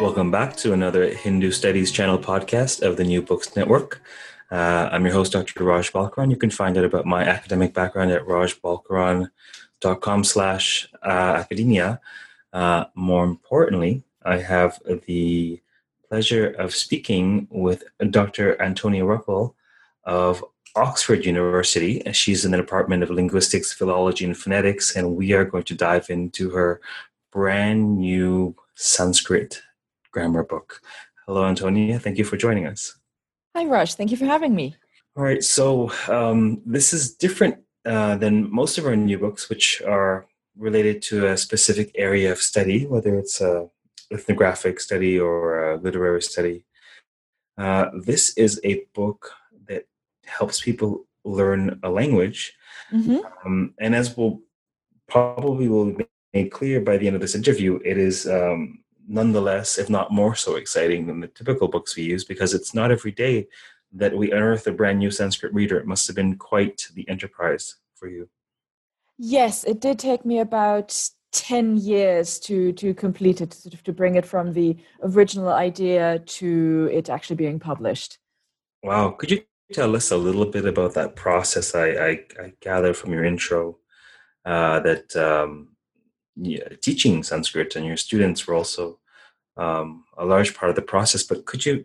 Welcome back to another Hindu Studies channel podcast of the New Books Network. Uh, I'm your host, Dr. Raj Balkaran. You can find out about my academic background at rajbalkaran.com slash uh, academia. Uh, more importantly, I have the pleasure of speaking with Dr. Antonia Ruppel of Oxford University. She's in the Department of Linguistics, Philology, and Phonetics, and we are going to dive into her brand new Sanskrit grammar book. Hello, Antonia. Thank you for joining us. Hi, Raj. Thank you for having me. All right. So, um, this is different uh, than most of our new books, which are related to a specific area of study, whether it's a ethnographic study or a literary study. Uh, this is a book that helps people learn a language. Mm-hmm. Um, and as we'll probably will make clear by the end of this interview, it is um, nonetheless, if not more so exciting than the typical books we use because it's not every day that we unearth a brand new Sanskrit reader. It must have been quite the enterprise for you. Yes, it did take me about 10 years to to complete it sort of to bring it from the original idea to it actually being published wow could you tell us a little bit about that process i i, I gather from your intro uh, that um, yeah, teaching sanskrit and your students were also um, a large part of the process. But could you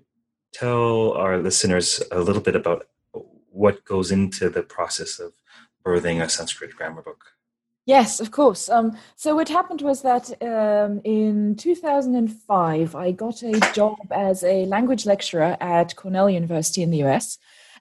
tell our listeners a little bit about what goes into the process of birthing a Sanskrit grammar book? Yes, of course. Um, so what happened was that um, in 2005, I got a job as a language lecturer at Cornell University in the US.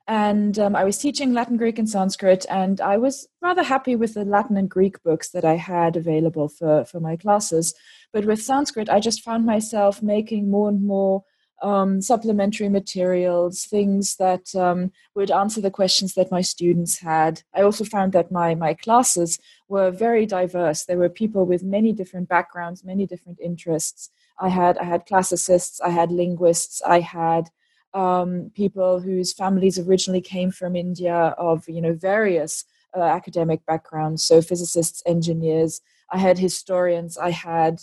And um, I was teaching Latin, Greek, and Sanskrit, and I was rather happy with the Latin and Greek books that I had available for, for my classes. But with Sanskrit, I just found myself making more and more um, supplementary materials, things that um, would answer the questions that my students had. I also found that my, my classes were very diverse. There were people with many different backgrounds, many different interests. I had I had classicists, I had linguists, I had um, people whose families originally came from India of you know various uh, academic backgrounds, so physicists, engineers. I had historians. I had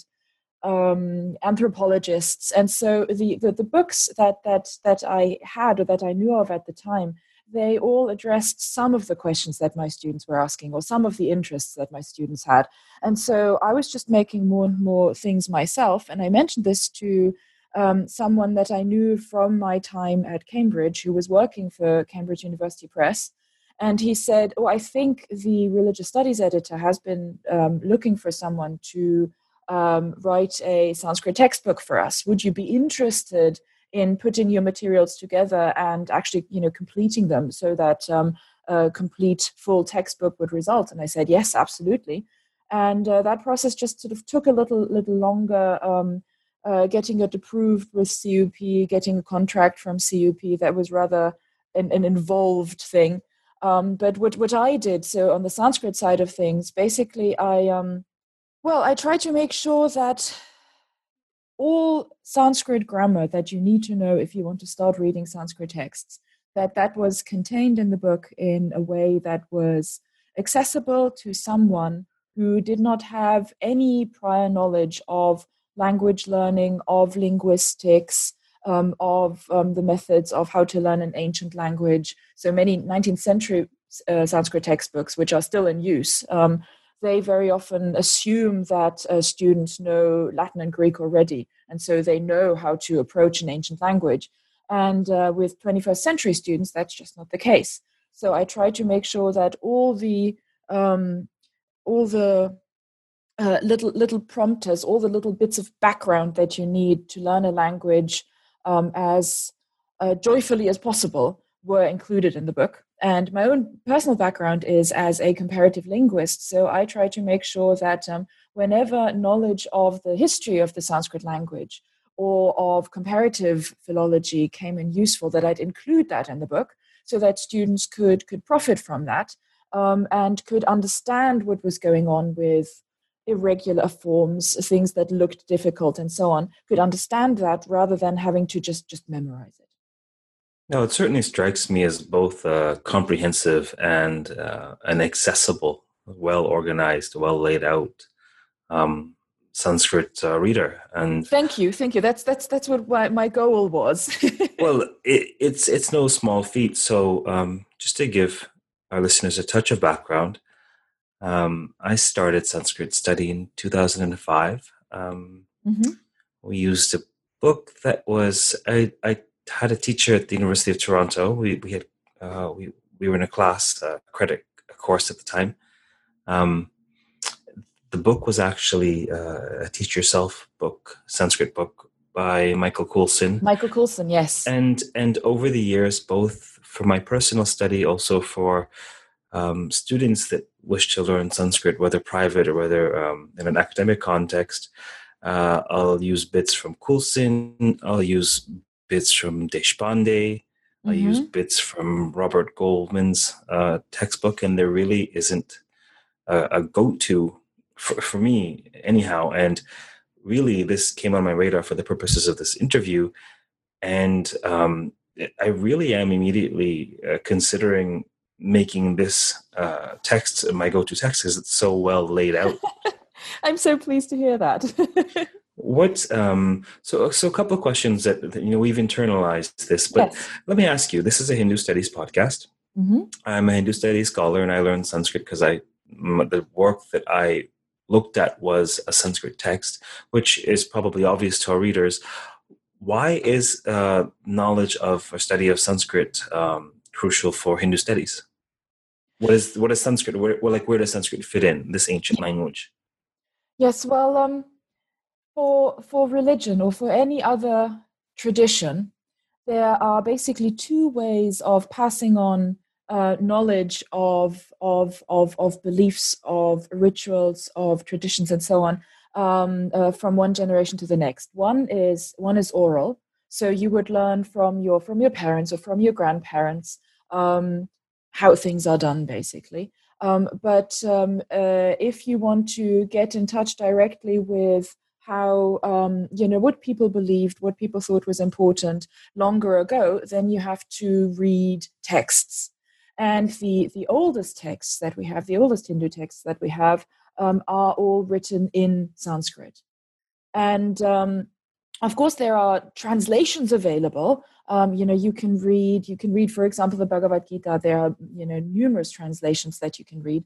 um, anthropologists, and so the, the, the books that that that I had or that I knew of at the time, they all addressed some of the questions that my students were asking or some of the interests that my students had, and so I was just making more and more things myself. And I mentioned this to um, someone that I knew from my time at Cambridge, who was working for Cambridge University Press. And he said, Oh, I think the religious studies editor has been um, looking for someone to um, write a Sanskrit textbook for us. Would you be interested in putting your materials together and actually, you know, completing them so that um, a complete full textbook would result? And I said, yes, absolutely. And uh, that process just sort of took a little, little longer. Uh, getting it approved with CUP, getting a contract from CUP, that was rather an, an involved thing. Um, but what, what I did, so on the Sanskrit side of things, basically I um, well, I try to make sure that all Sanskrit grammar that you need to know if you want to start reading Sanskrit texts, that that was contained in the book in a way that was accessible to someone who did not have any prior knowledge of language learning, of linguistics, um, of um, the methods of how to learn an ancient language. So many 19th century uh, Sanskrit textbooks, which are still in use, um, they very often assume that uh, students know Latin and Greek already, and so they know how to approach an ancient language. And uh, with 21st century students, that's just not the case. So I try to make sure that all the um, all the uh, little little prompters, all the little bits of background that you need to learn a language um, as uh, joyfully as possible were included in the book. And my own personal background is as a comparative linguist, so I try to make sure that um, whenever knowledge of the history of the Sanskrit language or of comparative philology came in useful, that I'd include that in the book so that students could could profit from that um, and could understand what was going on with irregular forms, things that looked difficult, and so on. Could understand that rather than having to just just memorize it. No, it certainly strikes me as both uh, comprehensive and uh, an accessible, well organized, well laid out um, Sanskrit uh, reader. And thank you, thank you. That's that's that's what my, my goal was. well, it, it's it's no small feat. So um, just to give our listeners a touch of background, um, I started Sanskrit study in 2005. Um, mm-hmm. We used a book that was I, I had a teacher at the University of Toronto. We we had uh, we we were in a class uh, credit a course at the time. Um, the book was actually uh, a teach yourself book, Sanskrit book by Michael Coulson. Michael Coulson, yes. And and over the years, both for my personal study, also for um, students that wish to learn Sanskrit, whether private or whether um, in an academic context, uh, I'll use bits from Coulson. I'll use bits from Deshpande. Mm-hmm. I use bits from Robert Goldman's uh, textbook, and there really isn't a, a go-to for, for me anyhow and really this came on my radar for the purposes of this interview and um, i really am immediately uh, considering making this uh, text my go-to text because it's so well laid out i'm so pleased to hear that what um so so a couple of questions that, that, you know we've internalized this but yes. let me ask you this is a hindu studies podcast mm-hmm. i'm a hindu studies scholar and i learned sanskrit because i the work that i looked at was a Sanskrit text, which is probably obvious to our readers. Why is uh, knowledge of or study of Sanskrit um, crucial for Hindu studies? What is what is Sanskrit? Where, well, like where does Sanskrit fit in this ancient language? Yes, well, um, for for religion or for any other tradition, there are basically two ways of passing on uh, knowledge of, of, of, of beliefs, of rituals, of traditions, and so on um, uh, from one generation to the next. One is one is oral, so you would learn from your from your parents or from your grandparents um, how things are done, basically. Um, but um, uh, if you want to get in touch directly with how um, you know what people believed, what people thought was important longer ago, then you have to read texts and the, the oldest texts that we have, the oldest Hindu texts that we have, um, are all written in Sanskrit. And um, of course, there are translations available. Um, you know, you can read, you can read, for example, the Bhagavad Gita. There are, you know, numerous translations that you can read.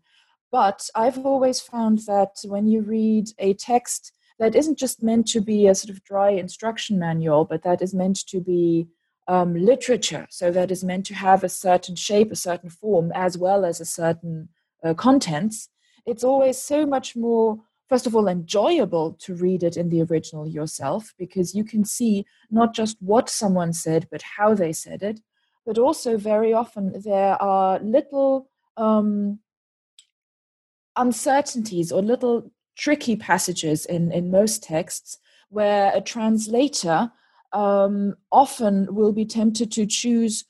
But I've always found that when you read a text that isn't just meant to be a sort of dry instruction manual, but that is meant to be um, literature. So that is meant to have a certain shape, a certain form, as well as a certain uh, contents. It's always so much more, first of all, enjoyable to read it in the original yourself because you can see not just what someone said, but how they said it. But also, very often, there are little um, uncertainties or little tricky passages in, in most texts where a translator um, often will be tempted to choose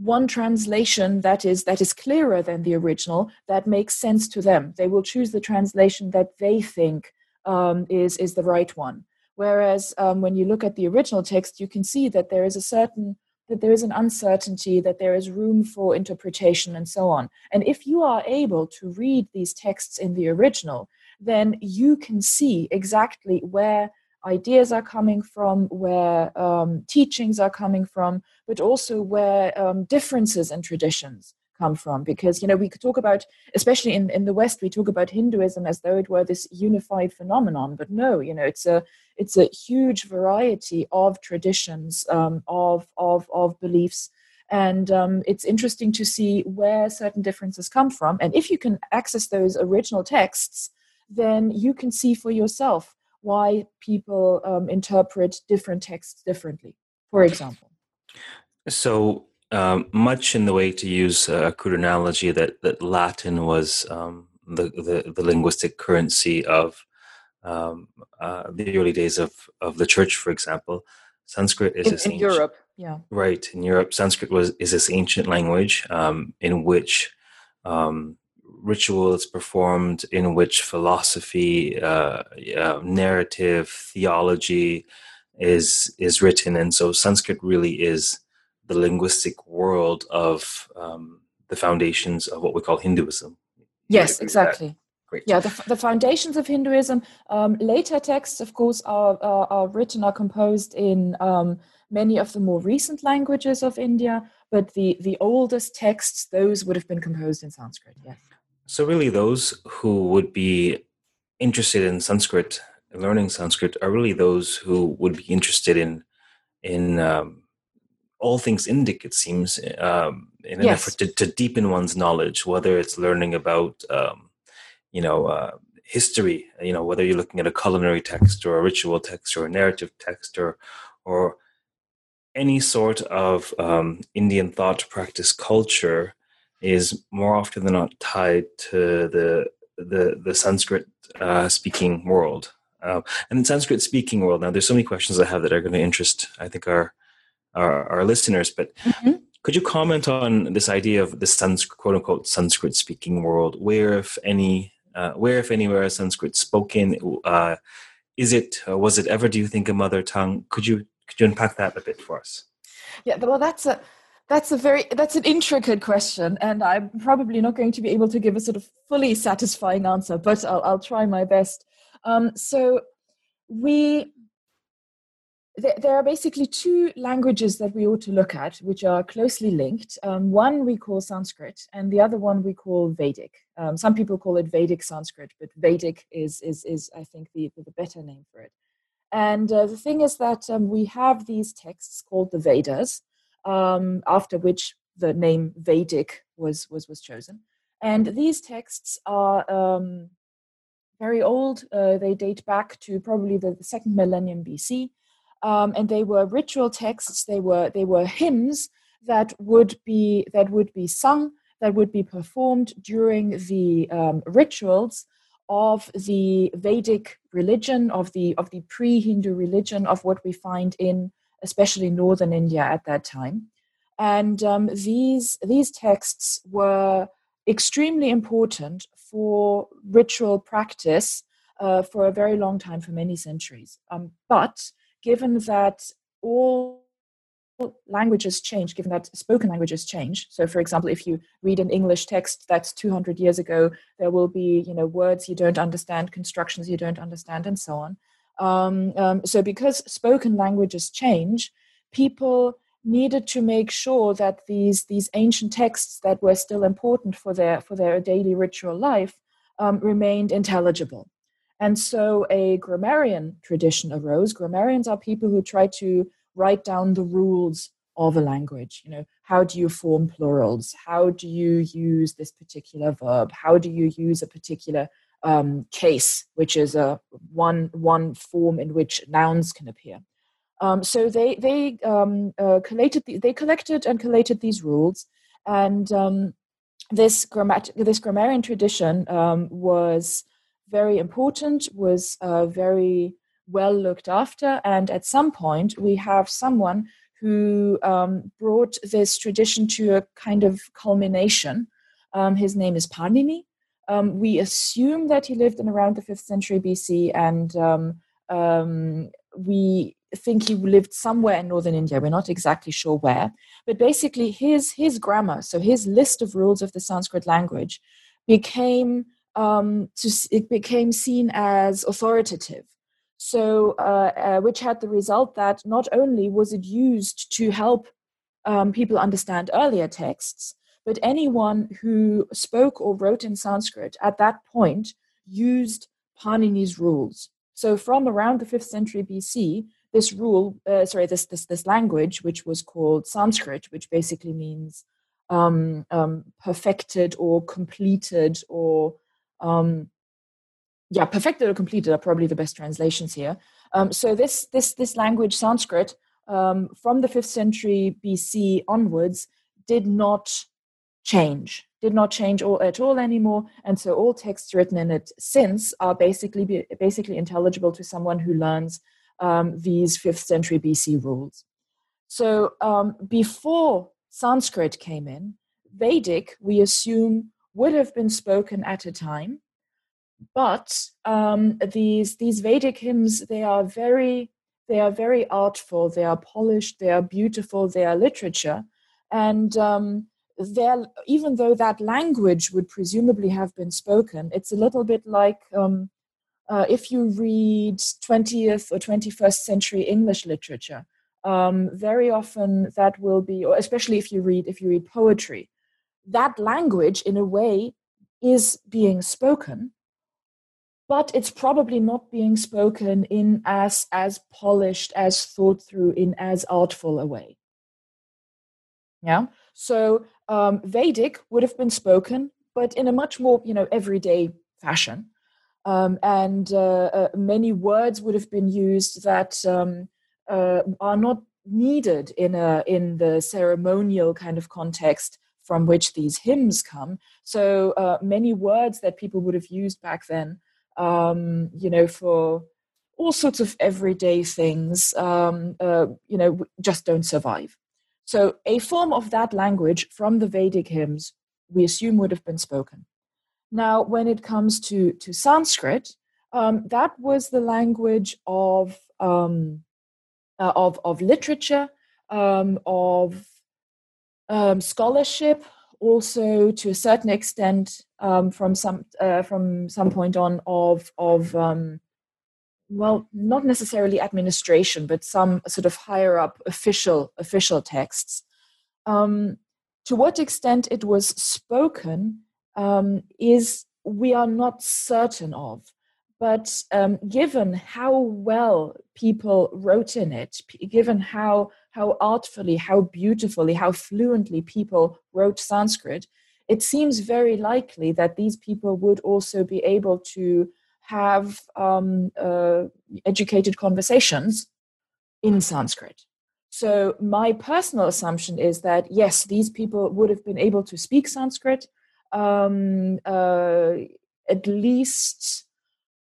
one translation that is that is clearer than the original that makes sense to them. They will choose the translation that they think um, is is the right one. Whereas um, when you look at the original text you can see that there is a certain that there is an uncertainty that there is room for interpretation and so on. And if you are able to read these texts in the original then you can see exactly where ideas are coming from, where um, teachings are coming from, but also where um, differences in traditions come from. Because, you know, we could talk about, especially in, in the West, we talk about Hinduism as though it were this unified phenomenon. But no, you know, it's a it's a huge variety of traditions, um, of, of, of beliefs. And um, it's interesting to see where certain differences come from. And if you can access those original texts, then you can see for yourself why people um, interpret different texts differently, for example. So, um, much in the way to use a crude analogy that, that Latin was um, the, the, the, linguistic currency of um, uh, the early days of, of the church, for example, Sanskrit is in, this in ancient, Europe. Yeah, right in Europe. Sanskrit was is this ancient language um, in which um, ritual is performed, in which philosophy, uh, uh, narrative, theology is is written, and so Sanskrit really is the linguistic world of um, the foundations of what we call Hinduism. Yes, exactly. Great. Yeah, the, the foundations of Hinduism. Um, later texts, of course, are, are, are written, are composed in um, many of the more recent languages of India, but the, the oldest texts, those would have been composed in Sanskrit, yes. So, really, those who would be interested in Sanskrit, learning Sanskrit, are really those who would be interested in in um, all things Indic, it seems, um, in an Yes. effort to, to deepen one's knowledge, whether it's learning about, um, you know, uh, history, you know, whether you're looking at a culinary text or a ritual text or a narrative text or, or any sort of um, Indian thought, practice, culture is more often than not tied to the the, the Sanskrit uh, speaking world. Um, and in Sanskrit speaking world, now there's so many questions I have that are going to interest, I think, our our, our listeners. But Mhm. could you comment on this idea of the Sanskrit, quote unquote, Sanskrit speaking world? Where, if any, uh, where, if anywhere, is Sanskrit spoken? Uh, is it, uh, was it ever, do you think, a mother tongue? Could you, could you unpack that a bit for us? Yeah, well, that's a that's a very that's an intricate question, and I'm probably not going to be able to give a sort of fully satisfying answer, but I'll I'll try my best. Um, so we there, there are basically two languages that we ought to look at, which are closely linked. Um, one we call Sanskrit, and the other one we call Vedic. Um, some people call it Vedic Sanskrit, but Vedic is is is I think the the better name for it. And uh, the thing is that um, we have these texts called the Vedas, um, after which the name Vedic was was was chosen. And these texts are um, very old. Uh, they date back to probably the, the second millennium BC, um, and they were ritual texts. They were they were hymns that would be that would be sung, that would be performed during the um, rituals of the Vedic religion, of the of the pre-Hindu religion, of what we find in especially northern India at that time. And um, these these texts were extremely important for ritual practice uh, for a very long time, for many centuries. Um, but given that all languages change, given that spoken languages change. So, for example, if you read an English text that's 200 years ago, there will be, you know, words you don't understand, constructions you don't understand, and so on. Um, um, so, because spoken languages change, people needed to make sure that these these ancient texts that were still important for their for their daily ritual life um, remained intelligible. And so a grammarian tradition arose. Grammarians are people who try to write down the rules of a language. You know, how do you form plurals? How do you use this particular verb? How do you use a particular um, case, which is a one one form in which nouns can appear? Um, so they they um, uh, collated the, they collected and collated these rules, and um, this grammat- this grammarian tradition um, was very important, was uh, very well looked after, and at some point we have someone who um, brought this tradition to a kind of culmination. Um, his name is Panini. Um, we assume that he lived in around the fifth century BC, and um, um, we think he lived somewhere in northern India. We're not exactly sure where, but basically his his grammar, so his list of rules of the Sanskrit language, became um, to, it became seen as authoritative. So, uh, uh, which had the result that not only was it used to help um, people understand earlier texts, but anyone who spoke or wrote in Sanskrit at that point used Panini's rules. So, from around the fifth century BC, this rule, uh, sorry, this, this this language, which was called Sanskrit, which basically means um, um, perfected or completed or um, yeah, perfected or completed are probably the best translations here. Um, so this this this language Sanskrit um, from the fifth century BC onwards did not change did not change all, at all anymore. And so all texts written in it since are basically basically intelligible to someone who learns um, these 5th century bc rules. So um, before sanskrit came in vedic we assume would have been spoken at a time. But um, these these vedic hymns they are very they are very artful they are polished they are beautiful they are literature. And um, there, even though that language would presumably have been spoken, it's a little bit like um, uh, if you read 20th or 21st century English literature. Um, very often that will be, or especially if you read if you read poetry, that language in a way is being spoken, but it's probably not being spoken in as as polished, as thought through, in as artful a way. Yeah. So um, Vedic would have been spoken, but in a much more you know everyday fashion, um, and uh, uh, many words would have been used that um, uh, are not needed in a in the ceremonial kind of context from which these hymns come. So uh, many words that people would have used back then, um, you know, for all sorts of everyday things, um, uh, you know, just don't survive. So, a form of that language from the Vedic hymns we assume would have been spoken. Now, when it comes to, to Sanskrit, um, that was the language of, um, uh, of, of literature, um, of um, scholarship, also to a certain extent um, from, some, uh, from some point on of, of um, well not necessarily administration but some sort of higher up official official texts. Um, to what extent it was spoken um, is we are not certain of. But um, given how well people wrote in it given how how artfully how beautifully how fluently people wrote sanskrit it seems very likely that these people would also be able to have um, uh, educated conversations in Sanskrit. So, my personal assumption is that yes, these people would have been able to speak Sanskrit, um, uh, at least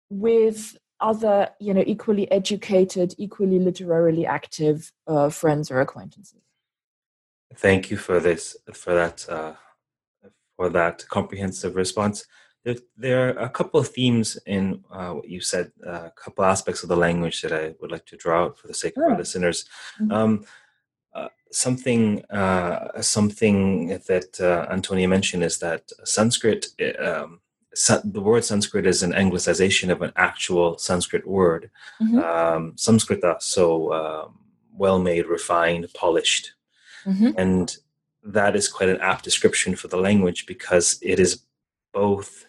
with other, you know, equally educated, equally literarily active uh, friends or acquaintances. Thank you for this, for that, uh, for that comprehensive response there, are a couple of themes in uh, what you said, uh, a couple aspects of the language that I would like to draw out for the sake of our listeners. Mm-hmm. Um, uh, something uh, something that uh, Antonia mentioned is that Sanskrit, um, the word Sanskrit is an anglicization of an actual Sanskrit word, mm-hmm. um, Samskrita, so um, well made, refined, polished. Mm-hmm. And that is quite an apt description for the language because it is both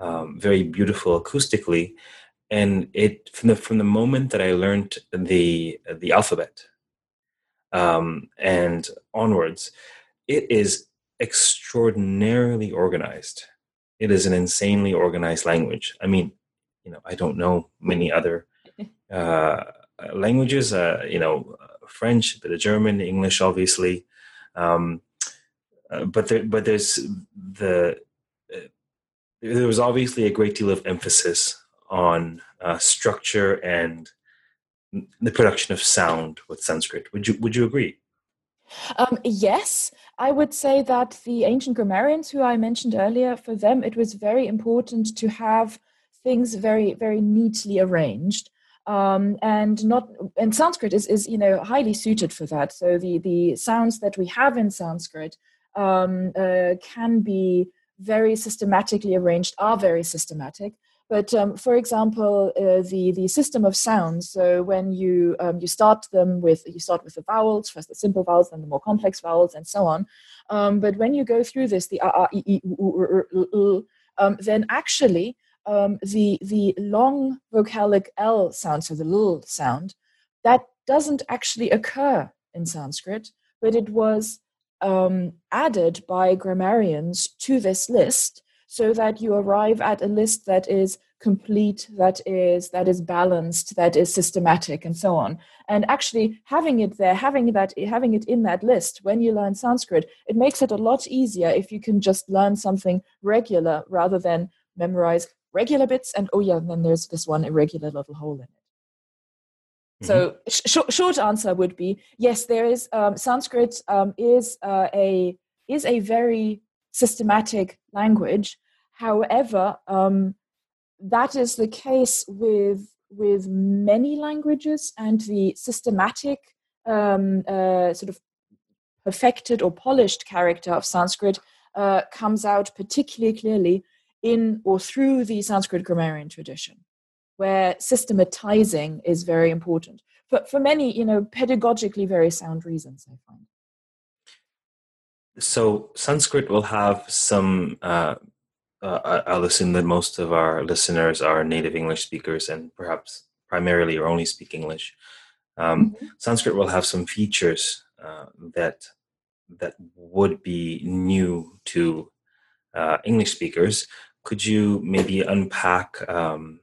um, very beautiful acoustically. And it from the from the moment that I learned the the alphabet um, and onwards, it is extraordinarily organized. It is an insanely organized language. I mean, you know, I don't know many other uh, languages. Uh, you know, French, a bit of German, English, obviously. Um, uh, but there, but there's the there was obviously a great deal of emphasis on uh, structure and the production of sound with Sanskrit. Would you would you agree? Um, yes, I would say that the ancient grammarians, who I mentioned earlier, for them it was very important to have things very very neatly arranged. Um, and not and Sanskrit is, is you know highly suited for that. So the the sounds that we have in Sanskrit um, uh, can be very systematically arranged are very systematic. But um, for example, uh, the the system of sounds. So when you um, you start them with you start with the vowels first, the simple vowels, then the more complex vowels, and so on. Um, but when you go through this, the a, e, e, u, u, u, um, then actually um, the the long vocalic l sound, so the l sound, that doesn't actually occur in Sanskrit, but it was um, added by grammarians to this list so that you arrive at a list that is complete that is that is balanced that is systematic and so on and actually having it there having that having it in that list when you learn sanskrit it makes it a lot easier if you can just learn something regular rather than memorize regular bits and oh yeah then there's this one irregular little hole in it. So sh- short answer would be yes there is um, sanskrit um, is uh, a is a very systematic language. However um, that is the case with with many languages and the systematic um, uh, sort of perfected or polished character of sanskrit uh, comes out particularly clearly in or through the sanskrit grammarian tradition where systematizing is very important but for many you know pedagogically very sound reasons i find so sanskrit will have some uh, uh, I'll assume that most of our listeners are native English speakers and perhaps primarily or only speak English. Um, mm-hmm. Sanskrit will have some features uh, that that would be new to uh, English speakers. Could you maybe unpack? Um,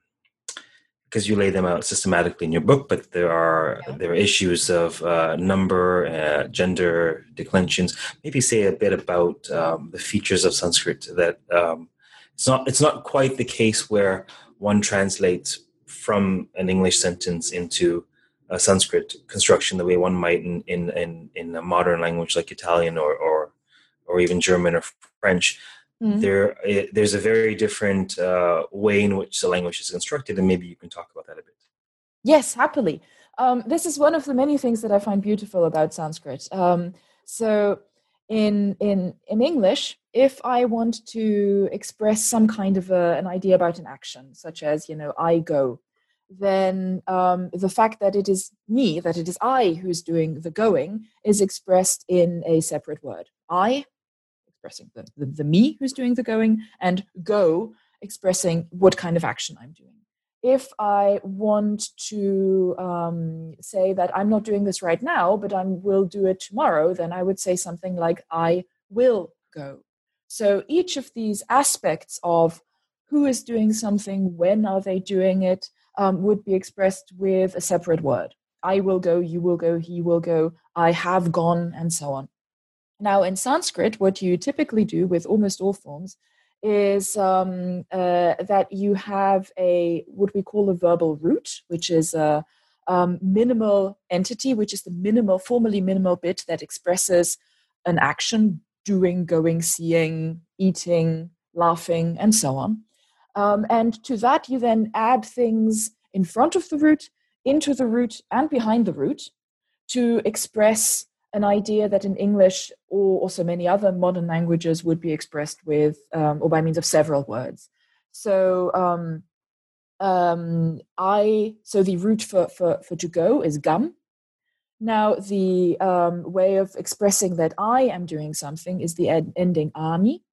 because you lay them out systematically in your book, but there are yeah. there are issues of uh, number, uh, gender, declensions. Maybe say a bit about um, the features of Sanskrit that um, it's not it's not quite the case where one translates from an English sentence into a Sanskrit construction the way one might in in in, in a modern language like Italian or or or even German or French. Mm-hmm. There, it, eh, there's a very different uh, way in which the language is constructed, and maybe you can talk about that a bit. Yes, happily. Um, this is one of the many things that I find beautiful about Sanskrit. Um, so, in in in English, if I want to express some kind of a, an idea about an action, such as you know I go, then um, the fact that it is me, that it is I who's doing the going, is expressed in a separate word. I expressing the, the, the me who's doing the going, and go expressing what kind of action I'm doing if I want to um, say that I'm not doing this right now, but I will do it tomorrow, then I would say something like, I will go. So each of these aspects of who is doing something, when are they doing it, um, would be expressed with a separate word. I will go, you will go, he will go, I have gone, and so on. Now, in Sanskrit, what you typically do with almost all forms is um, uh, that you have a what we call a verbal root, which is a um, minimal entity, which is the minimal, formally minimal bit that expresses an action, doing, going, seeing, eating, laughing, and so on. Um, and to that, you then add things in front of the root, into the root, and behind the root to express an idea that in English or also many other modern languages would be expressed with um, or by means of several words. So um, um, I so the root for, for for to go is gam. Now the um, way of expressing that I am doing something is the ed- ending ani.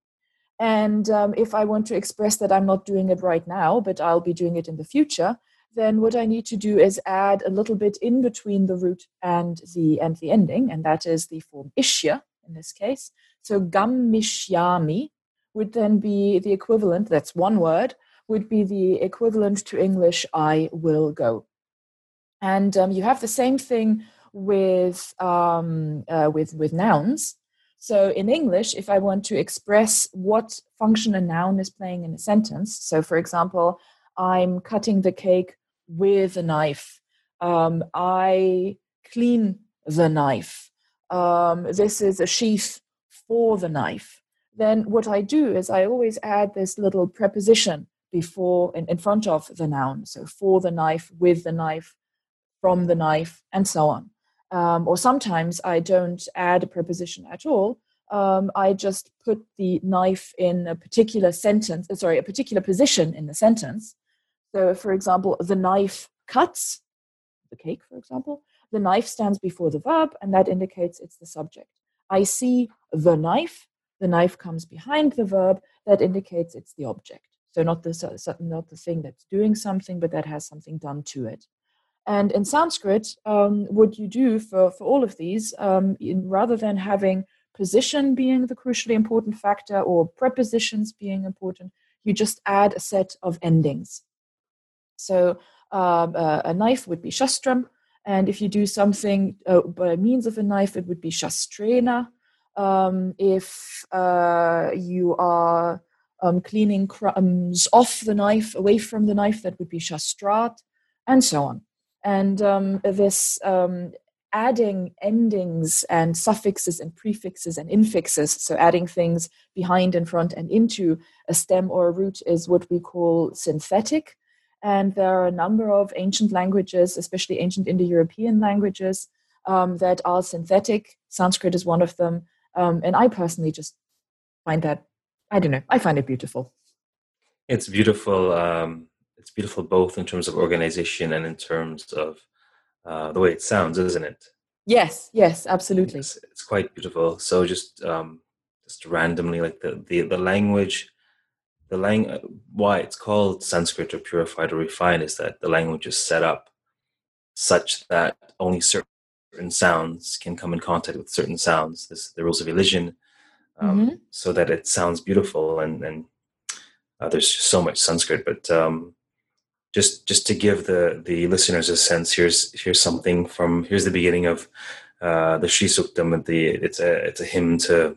And um, if I want to express that I'm not doing it right now, but I'll be doing it in the future, then what I need to do is add a little bit in between the root and the and the ending, and that is the form ishya in this case. So gammishyami would then be the equivalent, that's one word, would be the equivalent to English I will go. And um, you have the same thing with um, uh, with with nouns. So in English, if I want to express what function a noun is playing in a sentence, so for example, I'm cutting the cake with a knife. Um, I clean the knife. Um, this is a sheath for the knife. Then what I do is I always add this little preposition before in, in front of the noun. So for the knife, with the knife, from the knife, and so on. Um, or sometimes I don't add a preposition at all. Um, I just put the knife in a particular sentence, uh, sorry, a particular position in the sentence, so, for example, the knife cuts the cake, for example. The knife stands before the verb, and that indicates it's the subject. I see the knife. The knife comes behind the verb. That indicates it's the object. So not the not the thing that's doing something, but that has something done to it. And in Sanskrit, um, what you do for, for all of these, um, in, rather than having position being the crucially important factor or prepositions being important, you just add a set of endings So um, uh, a knife would be shastram, and if you do something uh, by means of a knife, it would be shastrena. Um, if uh, you are um, cleaning crumbs off the knife, away from the knife, that would be shastrat, and so on. And um, this um, adding endings and suffixes and prefixes and infixes, so adding things behind and front and into a stem or a root, is what we call synthetic. And there are a number of ancient languages, especially ancient Indo European languages, um, that are synthetic. Sanskrit is one of them. Um, and I personally just find that, I don't know, I find it beautiful. It's beautiful. Um, it's beautiful both in terms of organization and in terms of uh, the way it sounds, isn't it? Yes, yes, absolutely. It's, it's quite beautiful. So just um, just randomly, like the the, the language, the lang why it's called Sanskrit or purified or refined is that the language is set up such that only certain sounds can come in contact with certain sounds. This the rules of elision, um, mm-hmm. so that it sounds beautiful and and uh, there's so much Sanskrit, but um, just just to give the the listeners a sense, here's here's something from here's the beginning of uh, the Sri Suktam. The it's a it's a hymn to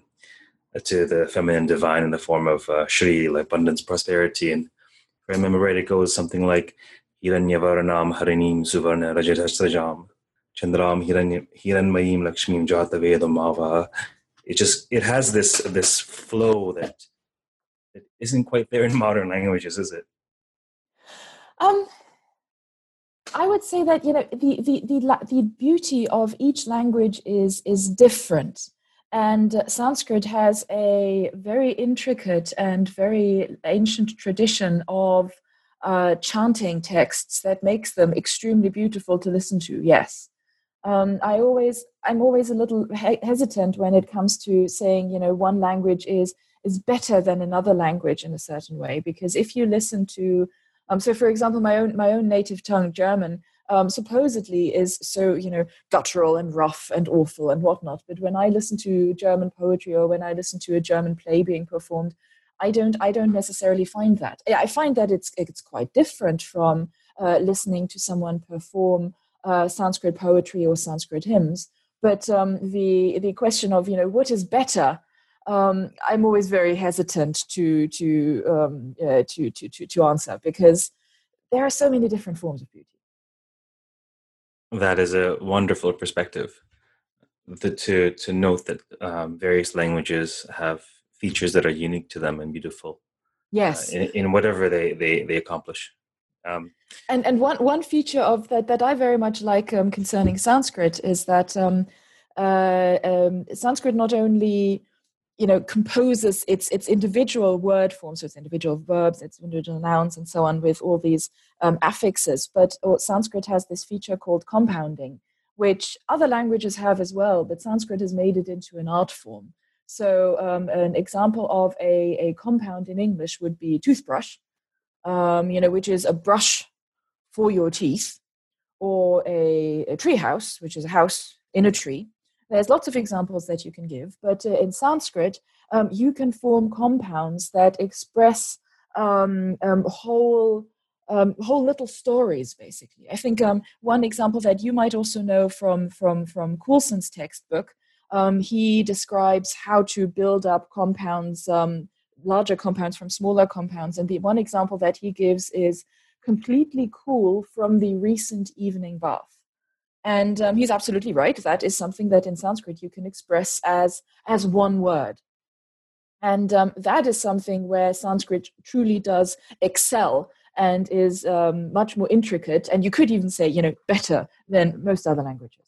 to the feminine divine in the form of uh, Shri, like abundance, prosperity, and if I remember right, it goes something like Hiranyavaranam Harinim Suvarna Rajatasrajam Chandram Hiranmayim Lakshmim Jata Vedam It just it has this this flow that that isn't quite there in modern languages, is it? Um, I would say that you know the the the the beauty of each language is is different, and Sanskrit has a very intricate and very ancient tradition of uh, chanting texts that makes them extremely beautiful to listen to. Yes, um, I always I'm always a little he- hesitant when it comes to saying you know one language is is better than another language in a certain way because if you listen to um, so, for example, my own my own native tongue, German, um, supposedly is so you know guttural and rough and awful and whatnot. But when I listen to German poetry or when I listen to a German play being performed, I don't I don't necessarily find that. I find that it's it's quite different from uh, listening to someone perform uh, Sanskrit poetry or Sanskrit hymns. But um, the the question of you know what is better um, I'm always very hesitant to to, um, uh, to to to to answer because there are so many different forms of beauty. That is a wonderful perspective. The, to to note that um, various languages have features that are unique to them and beautiful. Yes, uh, in, in, whatever they they they accomplish. Um, and and one one feature of that that I very much like um, concerning Sanskrit is that um, uh, um, Sanskrit not only you know composes its its individual word forms so its individual verbs its individual nouns and so on with all these um, affixes. But oh, sanskrit has this feature called compounding which other languages have as well but sanskrit has made it into an art form. So um, an example of a, a compound in english would be toothbrush um, you know which is a brush for your teeth or a, a tree house which is a house in a tree there's lots of examples that you can give, but uh, in Sanskrit, um, you can form compounds that express um, um, whole um, whole little stories. Basically, I think um, one example that you might also know from from from Coulson's textbook, um, he describes how to build up compounds, larger compounds from smaller compounds, and the one example that he gives is completely cool from the recent evening bath. And um, he's absolutely right. That is something that in Sanskrit you can express as as one word. And um, that is something where Sanskrit truly does excel and is um, much more intricate, and you could even say, you know, better than most other languages.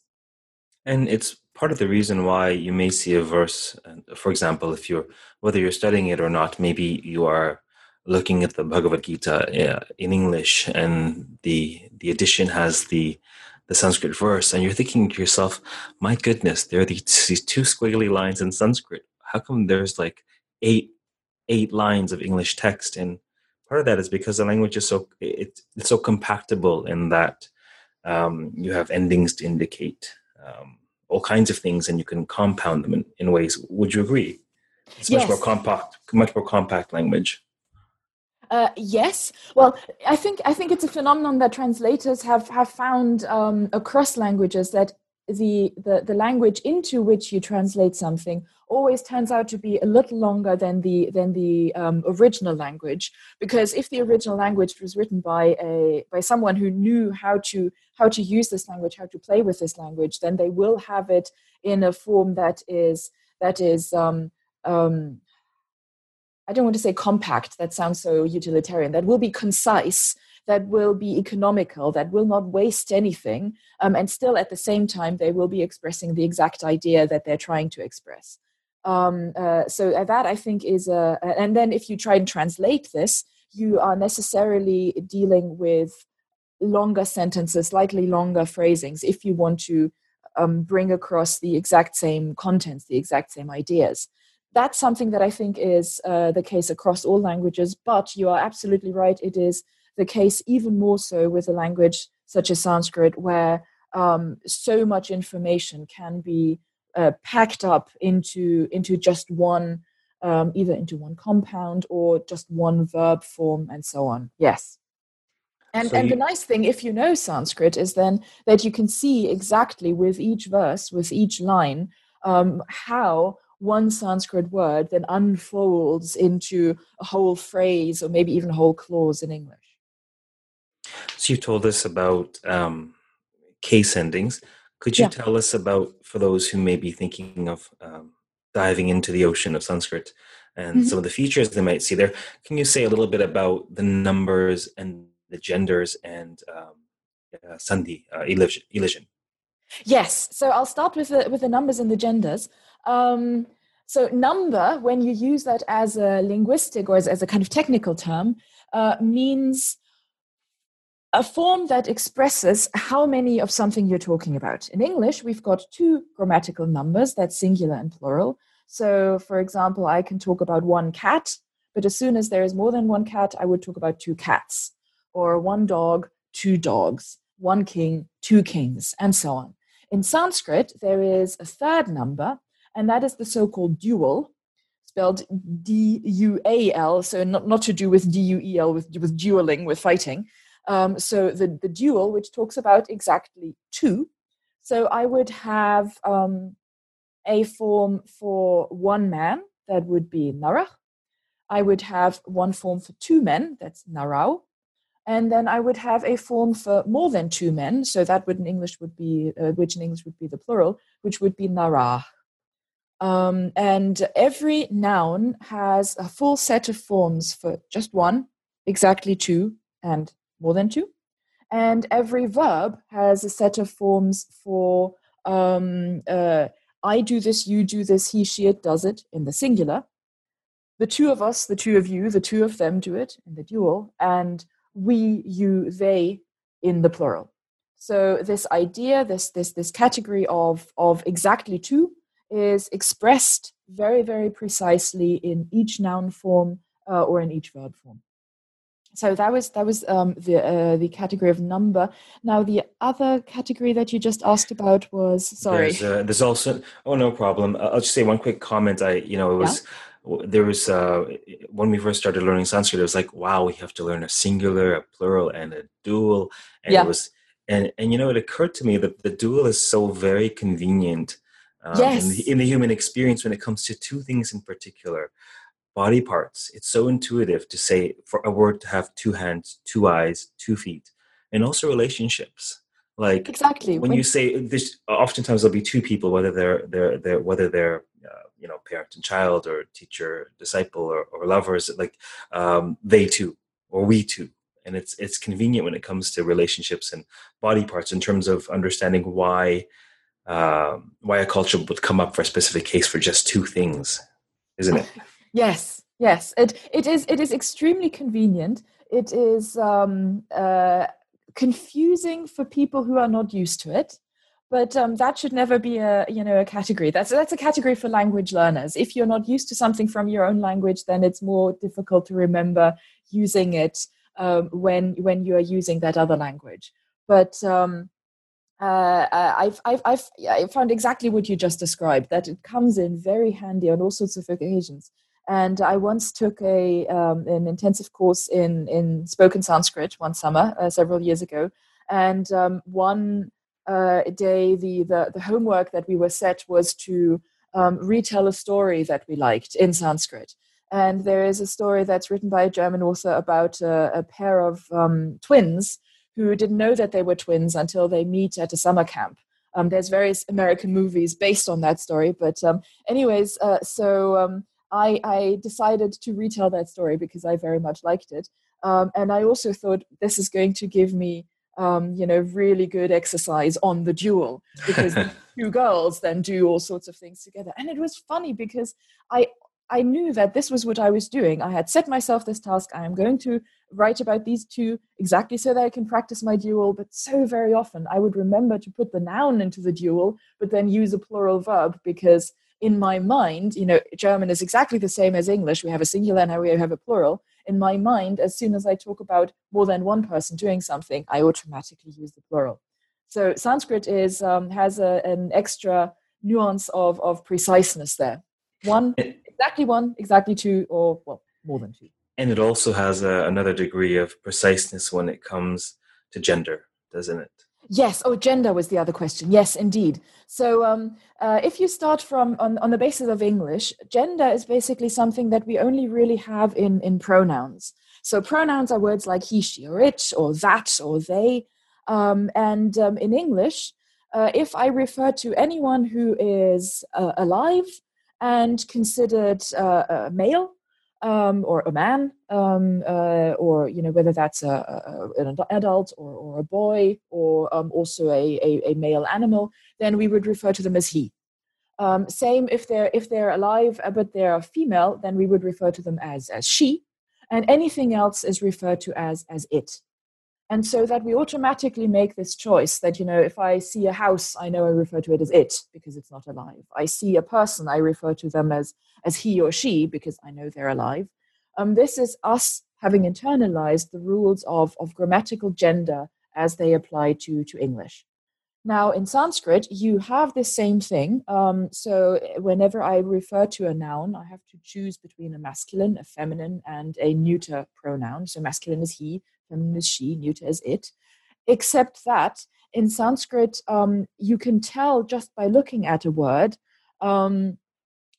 And it's part of the reason why you may see a verse, for example, if you're whether you're studying it or not, maybe you are looking at the Bhagavad Gita uh, in English, and the the edition has the the Sanskrit verse, and you're thinking to yourself, my goodness, there are these, these two squiggly lines in Sanskrit. How come there's like eight eight lines of English text? And part of that is because the language is so it, it's so compactable in that um, you have endings to indicate um, all kinds of things, and you can compound them in, in ways. Would you agree? It's much yes. more compact, much more compact language. Uh, yes. Well, I think I think it's a phenomenon that translators have have found um, across languages that the, the the language into which you translate something always turns out to be a little longer than the than the um, original language because if the original language was written by a by someone who knew how to how to use this language how to play with this language then they will have it in a form that is that is um, um, I don't want to say compact, that sounds so utilitarian, that will be concise, that will be economical, that will not waste anything. Um, and still at the same time, they will be expressing the exact idea that they're trying to express. Um, uh, so uh, that I think is a, and then if you try and translate this, you are necessarily dealing with longer sentences, slightly longer phrasings, if you want to um, bring across the exact same contents, the exact same ideas that's something that I think is uh, the case across all languages, but you are absolutely right. It is the case even more so with a language such as Sanskrit, where um, so much information can be uh, packed up into, into just one, um, either into one compound or just one verb form and so on. Yes. And, so and you, the nice thing, if you know Sanskrit, is then that you can see exactly with each verse, with each line, um, how one Sanskrit word then unfolds into a whole phrase or maybe even a whole clause in English. So you told us about um, case endings. Could you yeah. tell us about, for those who may be thinking of um, diving into the ocean of Sanskrit and mm-hmm. some of the features they might see there, can you say a little bit about the numbers and the genders and um, uh, sandhi, uh, elision? Yes. So I'll start with the, with the numbers and the genders. Um, so number, when you use that as a linguistic or as, as a kind of technical term, uh, means a form that expresses how many of something you're talking about. In English, we've got two grammatical numbers, that's singular and plural. So, for example, I can talk about one cat, but as soon as there is more than one cat, I would talk about two cats, or one dog, two dogs, one king, two kings, and so on. In Sanskrit, there is a third number, and that is the so-called dual, spelled D-U-A-L, so not, not to do with D-U-E-L, with, with dueling, with fighting. Um, so the, the dual, which talks about exactly two. So I would have um, a form for one man, that would be narach. I would have one form for two men, that's narau. And then I would have a form for more than two men, so that would in English would be, uh, which in English would be the plural, which would be narah. Um, and every noun has a full set of forms for just one, exactly two, and more than two. And every verb has a set of forms for um, uh, I do this, you do this, he, she, it does it in the singular. The two of us, the two of you, the two of them do it in the dual, and we, you, they in the plural. So this idea, this this this category of of exactly two is expressed very, very precisely in each noun form uh, or in each verb form. So that was that was um, the uh, the category of number. Now the other category that you just asked about was sorry. There's, uh, there's also oh no problem. I'll just say one quick comment. I you know it was. Yeah? there was uh, when we first started learning Sanskrit, it was like, wow, we have to learn a singular, a plural, and a dual. And yeah. it was, and and you know, it occurred to me that the dual is so very convenient um, yes. in, the, in the human experience when it comes to two things in particular body parts. It's so intuitive to say for a word to have two hands, two eyes, two feet, and also relationships. Like exactly when, when you say this, oftentimes there'll be two people, whether they're they're, they're whether they're uh, you know parent and child or teacher disciple or, or lovers. Like um, they too or we two, and it's it's convenient when it comes to relationships and body parts in terms of understanding why um, why a culture would come up for a specific case for just two things, isn't it? yes, yes. It it is it is extremely convenient. It is um, uh, confusing for people who are not used to it. But um, that should never be a you know a category. That's that's a category for language learners. If you're not used to something from your own language, then it's more difficult to remember using it um, when when you are using that other language. But um, uh, I've, I've, I've I found exactly what you just described, that it comes in very handy on all sorts of occasions. And I once took a um, an intensive course in in spoken Sanskrit one summer uh, several years ago, and um, one uh, day the, the the homework that we were set was to um, retell a story that we liked in Sanskrit. And there is a story that's written by a German author about a, a pair of um, twins who didn't know that they were twins until they meet at a summer camp. Um, there's various American movies based on that story, but um, anyways, uh, so um, I, I, decided to retell that story because I very much liked it, um, and I also thought this is going to give me, um, you know, really good exercise on the dual because two girls then do all sorts of things together, and it was funny because I I knew that this was what I was doing. I had set myself this task. I am going to write about these two exactly so that I can practice my dual. But so very often I would remember to put the noun into the dual, but then use a plural verb because in my mind, you know, German is exactly the same as English. We have a singular and we have a plural. In my mind, as soon as I talk about more than one person doing something, I automatically use the plural. So Sanskrit is um, has a, an extra nuance of, of preciseness there. One exactly one, exactly two, or well, more than two. And it also has a, another degree of preciseness when it comes to gender, doesn't it? Yes. Oh, gender was the other question. Yes, indeed. So, um, uh, if you start from on, on the basis of English, gender is basically something that we only really have in in pronouns. So, pronouns are words like he, she, or it, or that, or they. Um, and um, in English, uh, if I refer to anyone who is uh, alive, and considered uh, a male um, or a man, um, uh, or you know whether that's a, a, an adult or, or a boy, or um, also a, a, a, male animal, then we would refer to them as he. Um, same if they're if they're alive uh, but they're female, then we would refer to them as as she, and anything else is referred to as as it and so that we automatically make this choice that you know if i see a house i know i refer to it as it because it's not alive. I see a person i refer to them as as he or she because i know they're alive. Um, this is us having internalized the rules of, of grammatical gender as they apply to, to english. Now in sanskrit you have the same thing. Um, so whenever i refer to a noun i have to choose between a masculine a feminine and a neuter pronoun. So masculine is he she, neuter is it. Except that in Sanskrit, um, you can tell just by looking at a word um,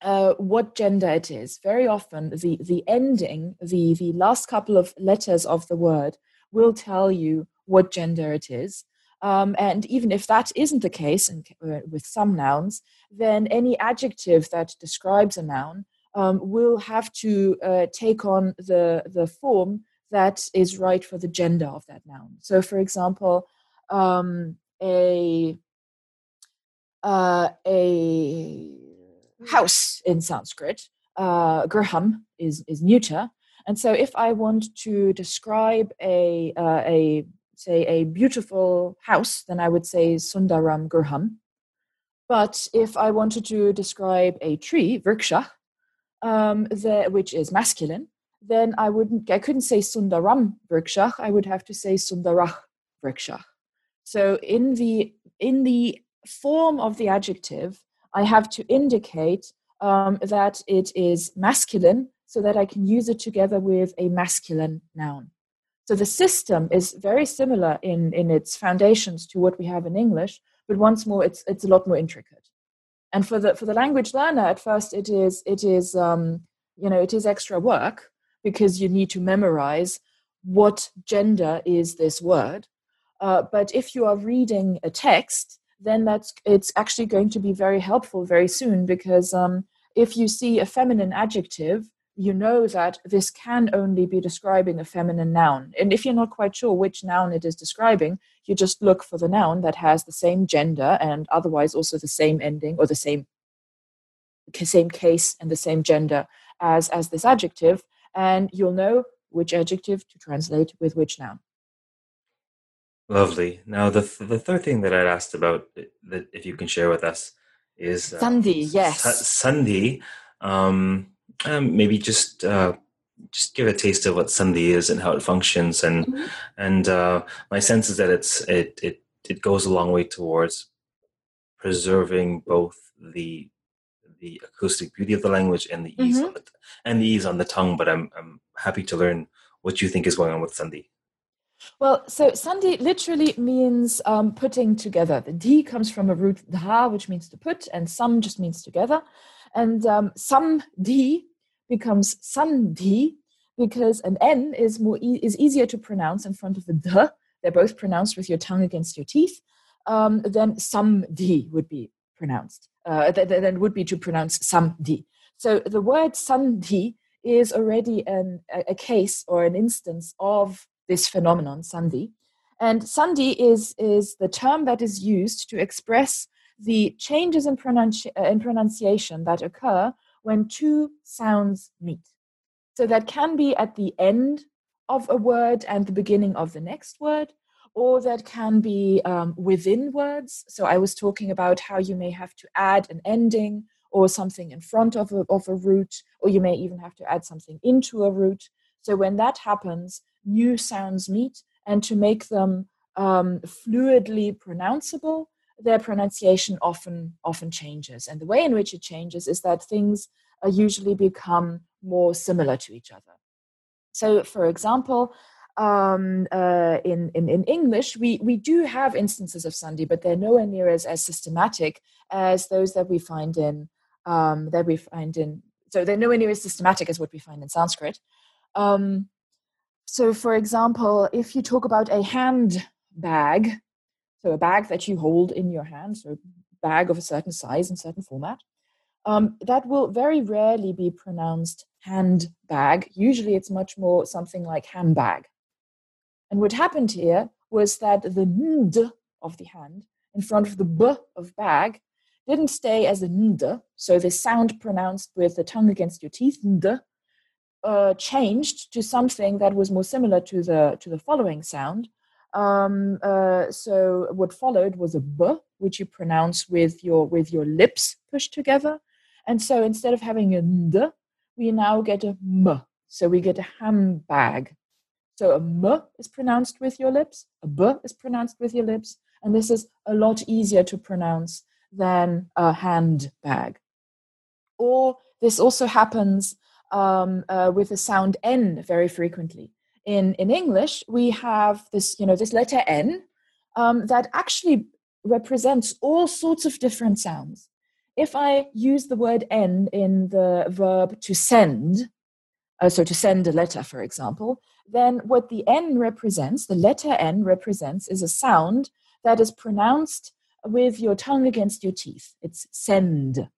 uh, what gender it is. Very often, the, the ending, the, the last couple of letters of the word, will tell you what gender it is. Um, and even if that isn't the case in, uh, with some nouns, then any adjective that describes a noun um, will have to uh, take on the, the form that is right for the gender of that noun. So, for example, um, a uh, a house in Sanskrit, uh, graham is is neuter, and so if I want to describe a uh, a say a beautiful house, then I would say sundaram graham. But if I wanted to describe a tree, vriksha, um, the, which is masculine, then I wouldn't I couldn't say Sundaram Vrikshah, I would have to say Sundarach Vrikshah. So in the in the form of the adjective, I have to indicate um, that it is masculine so that I can use it together with a masculine noun. So the system is very similar in, in its foundations to what we have in English, but once more, it's it's a lot more intricate. And for the for the language learner, at first, it is it is um, you know it is extra work because you need to memorize what gender is this word. Uh, but if you are reading a text, then that's it's actually going to be very helpful very soon because um, if you see a feminine adjective, you know that this can only be describing a feminine noun. And if you're not quite sure which noun it is describing, you just look for the noun that has the same gender and otherwise also the same ending or the same same case and the same gender as as this adjective and you'll know which adjective to translate with which noun. Lovely. Now, the th- the third thing that I'd asked about uh, that if you can share with us is uh, Sandhi. Yes, Sandhi. Um, um, maybe just uh, just give a taste of what Sandhi is and how it functions, and mm-hmm. and uh, my sense is that it's it it it goes a long way towards preserving both the the acoustic beauty of the language and the ease mm-hmm. on the and the ease on the tongue. But I'm I'm happy to learn what you think is going on with Sandhi. Well, so Sandhi literally means um, putting together. The D comes from a root dha, which means to put, and sam just means together. And um, sam D becomes sandhi because an N is more e- is easier to pronounce in front of the D. They're both pronounced with your tongue against your teeth. Um, then some D would be pronounced. Uh, then would be to pronounce samdi. So the word sandhi is already an, a, a case or an instance of this phenomenon, sandhi. And sandhi is, is the term that is used to express the changes in, pronunci- uh, in pronunciation that occur when two sounds meet. So that can be at the end of a word and the beginning of the next word, or that can be um, within words. So I was talking about how you may have to add an ending or something in front of a, of a root, or you may even have to add something into a root. So when that happens, new sounds meet, and to make them um, fluidly pronounceable, their pronunciation often often changes. And the way in which it changes is that things uh, usually become more similar to each other. So, for example, um, uh, in, in, in English, we, we do have instances of Sandhi, but they're nowhere near as, as systematic as those that we find in um, that we find in. So they're nowhere near as systematic as what we find in Sanskrit. Um, so, for example, if you talk about a hand bag, so a bag that you hold in your hand, so a bag of a certain size and certain format, um, that will very rarely be pronounced handbag. Usually, it's much more something like handbag. And what happened here was that the nd of the hand in front of the b of bag didn't stay as a nd, so the sound pronounced with the tongue against your teeth, nd, uh, changed to something that was more similar to the to the following sound. Um, uh, so what followed was a b, which you pronounce with your with your lips pushed together, and so instead of having a nd, we now get a m. So we get a handbag. So a m is pronounced with your lips, a b is pronounced with your lips, and this is a lot easier to pronounce than a handbag. Or this also happens um, uh, with the sound n very frequently. In in English, we have this you know this letter n um, that actually represents all sorts of different sounds. If I use the word n in the verb to send, uh, so to send a letter, for example, then what the N represents, the letter N represents, is a sound that is pronounced with your tongue against your teeth. It's send.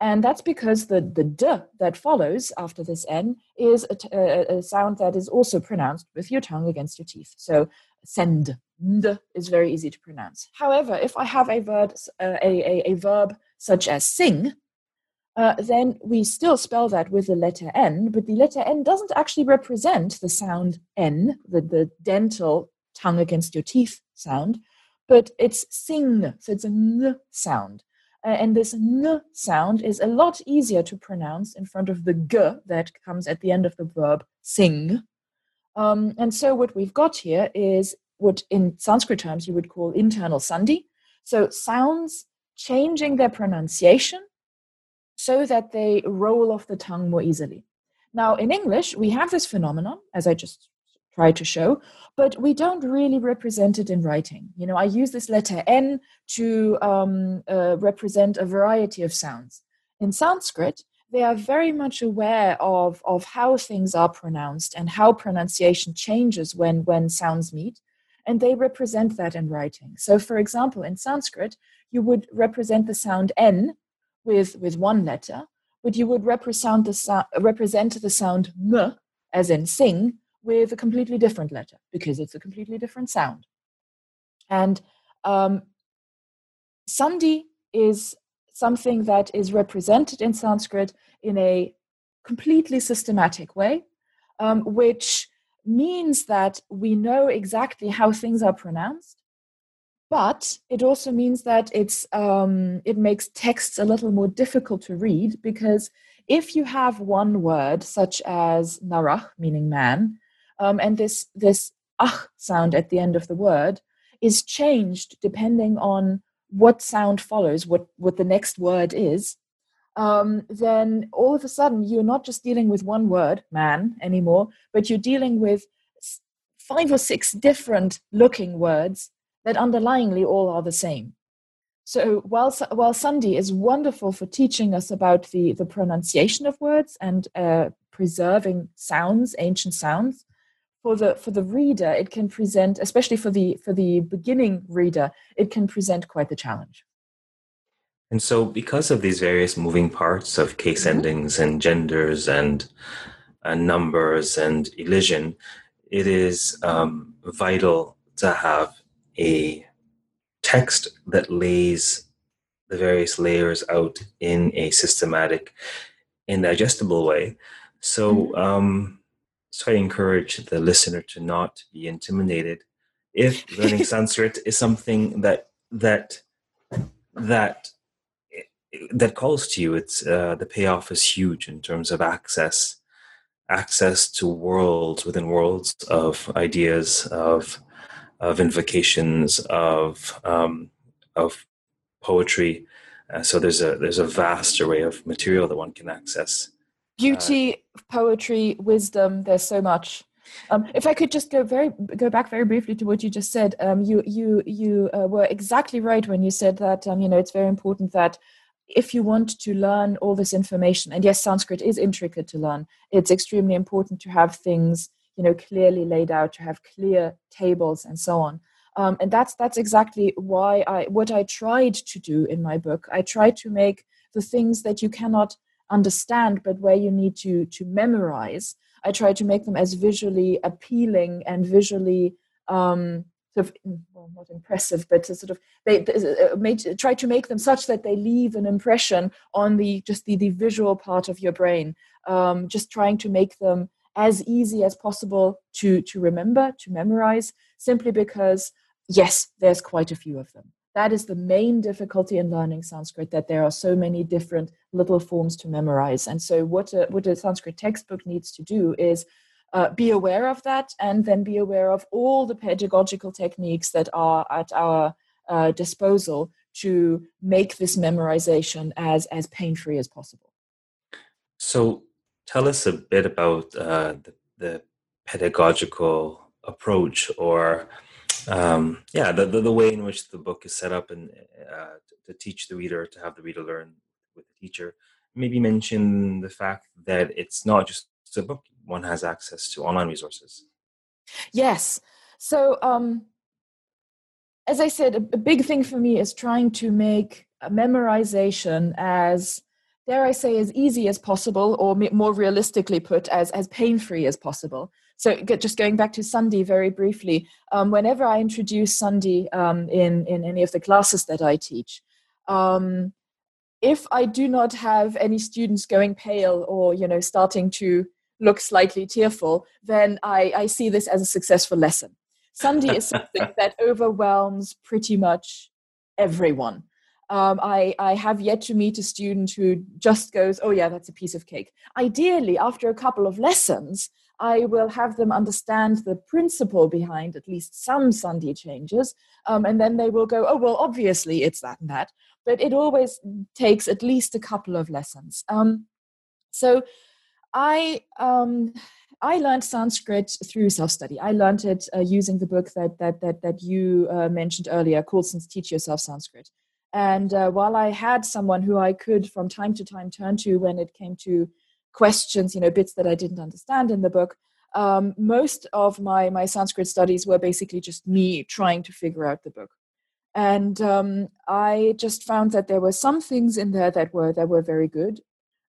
And that's because the, the d that follows after this N is a, sound that is also pronounced with your tongue against your teeth. So send d is very easy to pronounce. However, if I have a verb, uh, a, a, a verb such as sing, uh, then we still spell that with the letter N, but the letter N doesn't actually represent the sound N, the, the dental tongue against your teeth sound, but it's sing, so it's a N sound. Uh, and this N sound is a lot easier to pronounce in front of the G that comes at the end of the verb sing. Um, and so what we've got here is what in Sanskrit terms you would call internal sandhi. So sounds changing their pronunciation so that they roll off the tongue more easily. Now, in English, we have this phenomenon, as I just tried to show, but we don't really represent it in writing. You know, I use this letter N to um, uh, represent a variety of sounds. In Sanskrit, they are very much aware of, of how things are pronounced and how pronunciation changes when, when sounds meet, and they represent that in writing. So, for example, in Sanskrit, you would represent the sound N with, with one letter, but you would represent the, so- represent the sound m, as in sing, with a completely different letter because it's a completely different sound. And um, Sandhi is something that is represented in Sanskrit in a completely systematic way, um, which means that we know exactly how things are pronounced but it also means that it's um, it makes texts a little more difficult to read because if you have one word such as narach meaning man um, and this this ach sound at the end of the word is changed depending on what sound follows what what the next word is um, then all of a sudden you're not just dealing with one word, man, anymore, but you're dealing with five or six different looking words that underlyingly all are the same. So while, while Sandhi is wonderful for teaching us about the, the pronunciation of words and uh, preserving sounds, ancient sounds, for the for the reader, it can present, especially for the for the beginning reader, it can present quite the challenge. And so, because of these various moving parts of case mm-hmm. endings and genders and, and numbers and elision, it is um, vital to have a text that lays the various layers out in a systematic and digestible way. So, mm-hmm. um, so I encourage the listener to not be intimidated if learning Sanskrit is something that that that that calls to you. It's uh, the payoff is huge in terms of access, access to worlds within worlds of ideas, of of invocations, of um, of poetry. Uh, so there's a there's a vast array of material that one can access. Beauty, uh, poetry, wisdom. There's so much. Um, if I could just go very go back very briefly to what you just said, um, you you you uh, were exactly right when you said that um, you know it's very important that if you want to learn all this information, and yes, Sanskrit is intricate to learn, it's extremely important to have things you know clearly laid out, to have clear tables and so on. Um, and that's that's exactly why I what I tried to do in my book. I tried to make the things that you cannot understand, but where you need to to memorize. I tried to make them as visually appealing and visually um, sort of well, not impressive, but to sort of they, uh, made, try to make them such that they leave an impression on the just the, the visual part of your brain. Um, just trying to make them as easy as possible to to remember, to memorize, simply because yes, there's quite a few of them. That is the main difficulty in learning Sanskrit, that there are so many different little forms to memorize. And so, what a, what a Sanskrit textbook needs to do is uh, be aware of that and then be aware of all the pedagogical techniques that are at our uh, disposal to make this memorization as as pain free as possible. So, tell us a bit about uh, the, the, pedagogical approach, or um, yeah, the, the, the way in which the book is set up and uh, to teach the reader to have the reader learn with the teacher. Maybe mention the fact that it's not just a book one has access to online resources. Yes. So, um, as I said, a, a big thing for me is trying to make memorization as dare I say, as easy as possible, or more realistically put, as, as pain free as possible. So, just going back to sandhi very briefly, um, whenever I introduce sandhi um, in, in any of the classes that I teach, um, if I do not have any students going pale or you know starting to look slightly tearful, then I, I see this as a successful lesson. Sandhi is something that overwhelms pretty much everyone. Um, I, I have yet to meet a student who just goes, Oh, yeah, that's a piece of cake. Ideally, after a couple of lessons, I will have them understand the principle behind at least some Sandhi changes. Um, and then they will go, Oh, well, obviously it's that and that. But it always takes at least a couple of lessons. Um, so I um, I learned Sanskrit through self-study. I learned it uh, using the book that that that that you uh, mentioned earlier, Coulson's "Teach Yourself Sanskrit." And uh, while I had someone who I could, from time to time, turn to when it came to questions, you know, bits that I didn't understand in the book, um, most of my my Sanskrit studies were basically just me trying to figure out the book. And um, I just found that there were some things in there that were that were very good,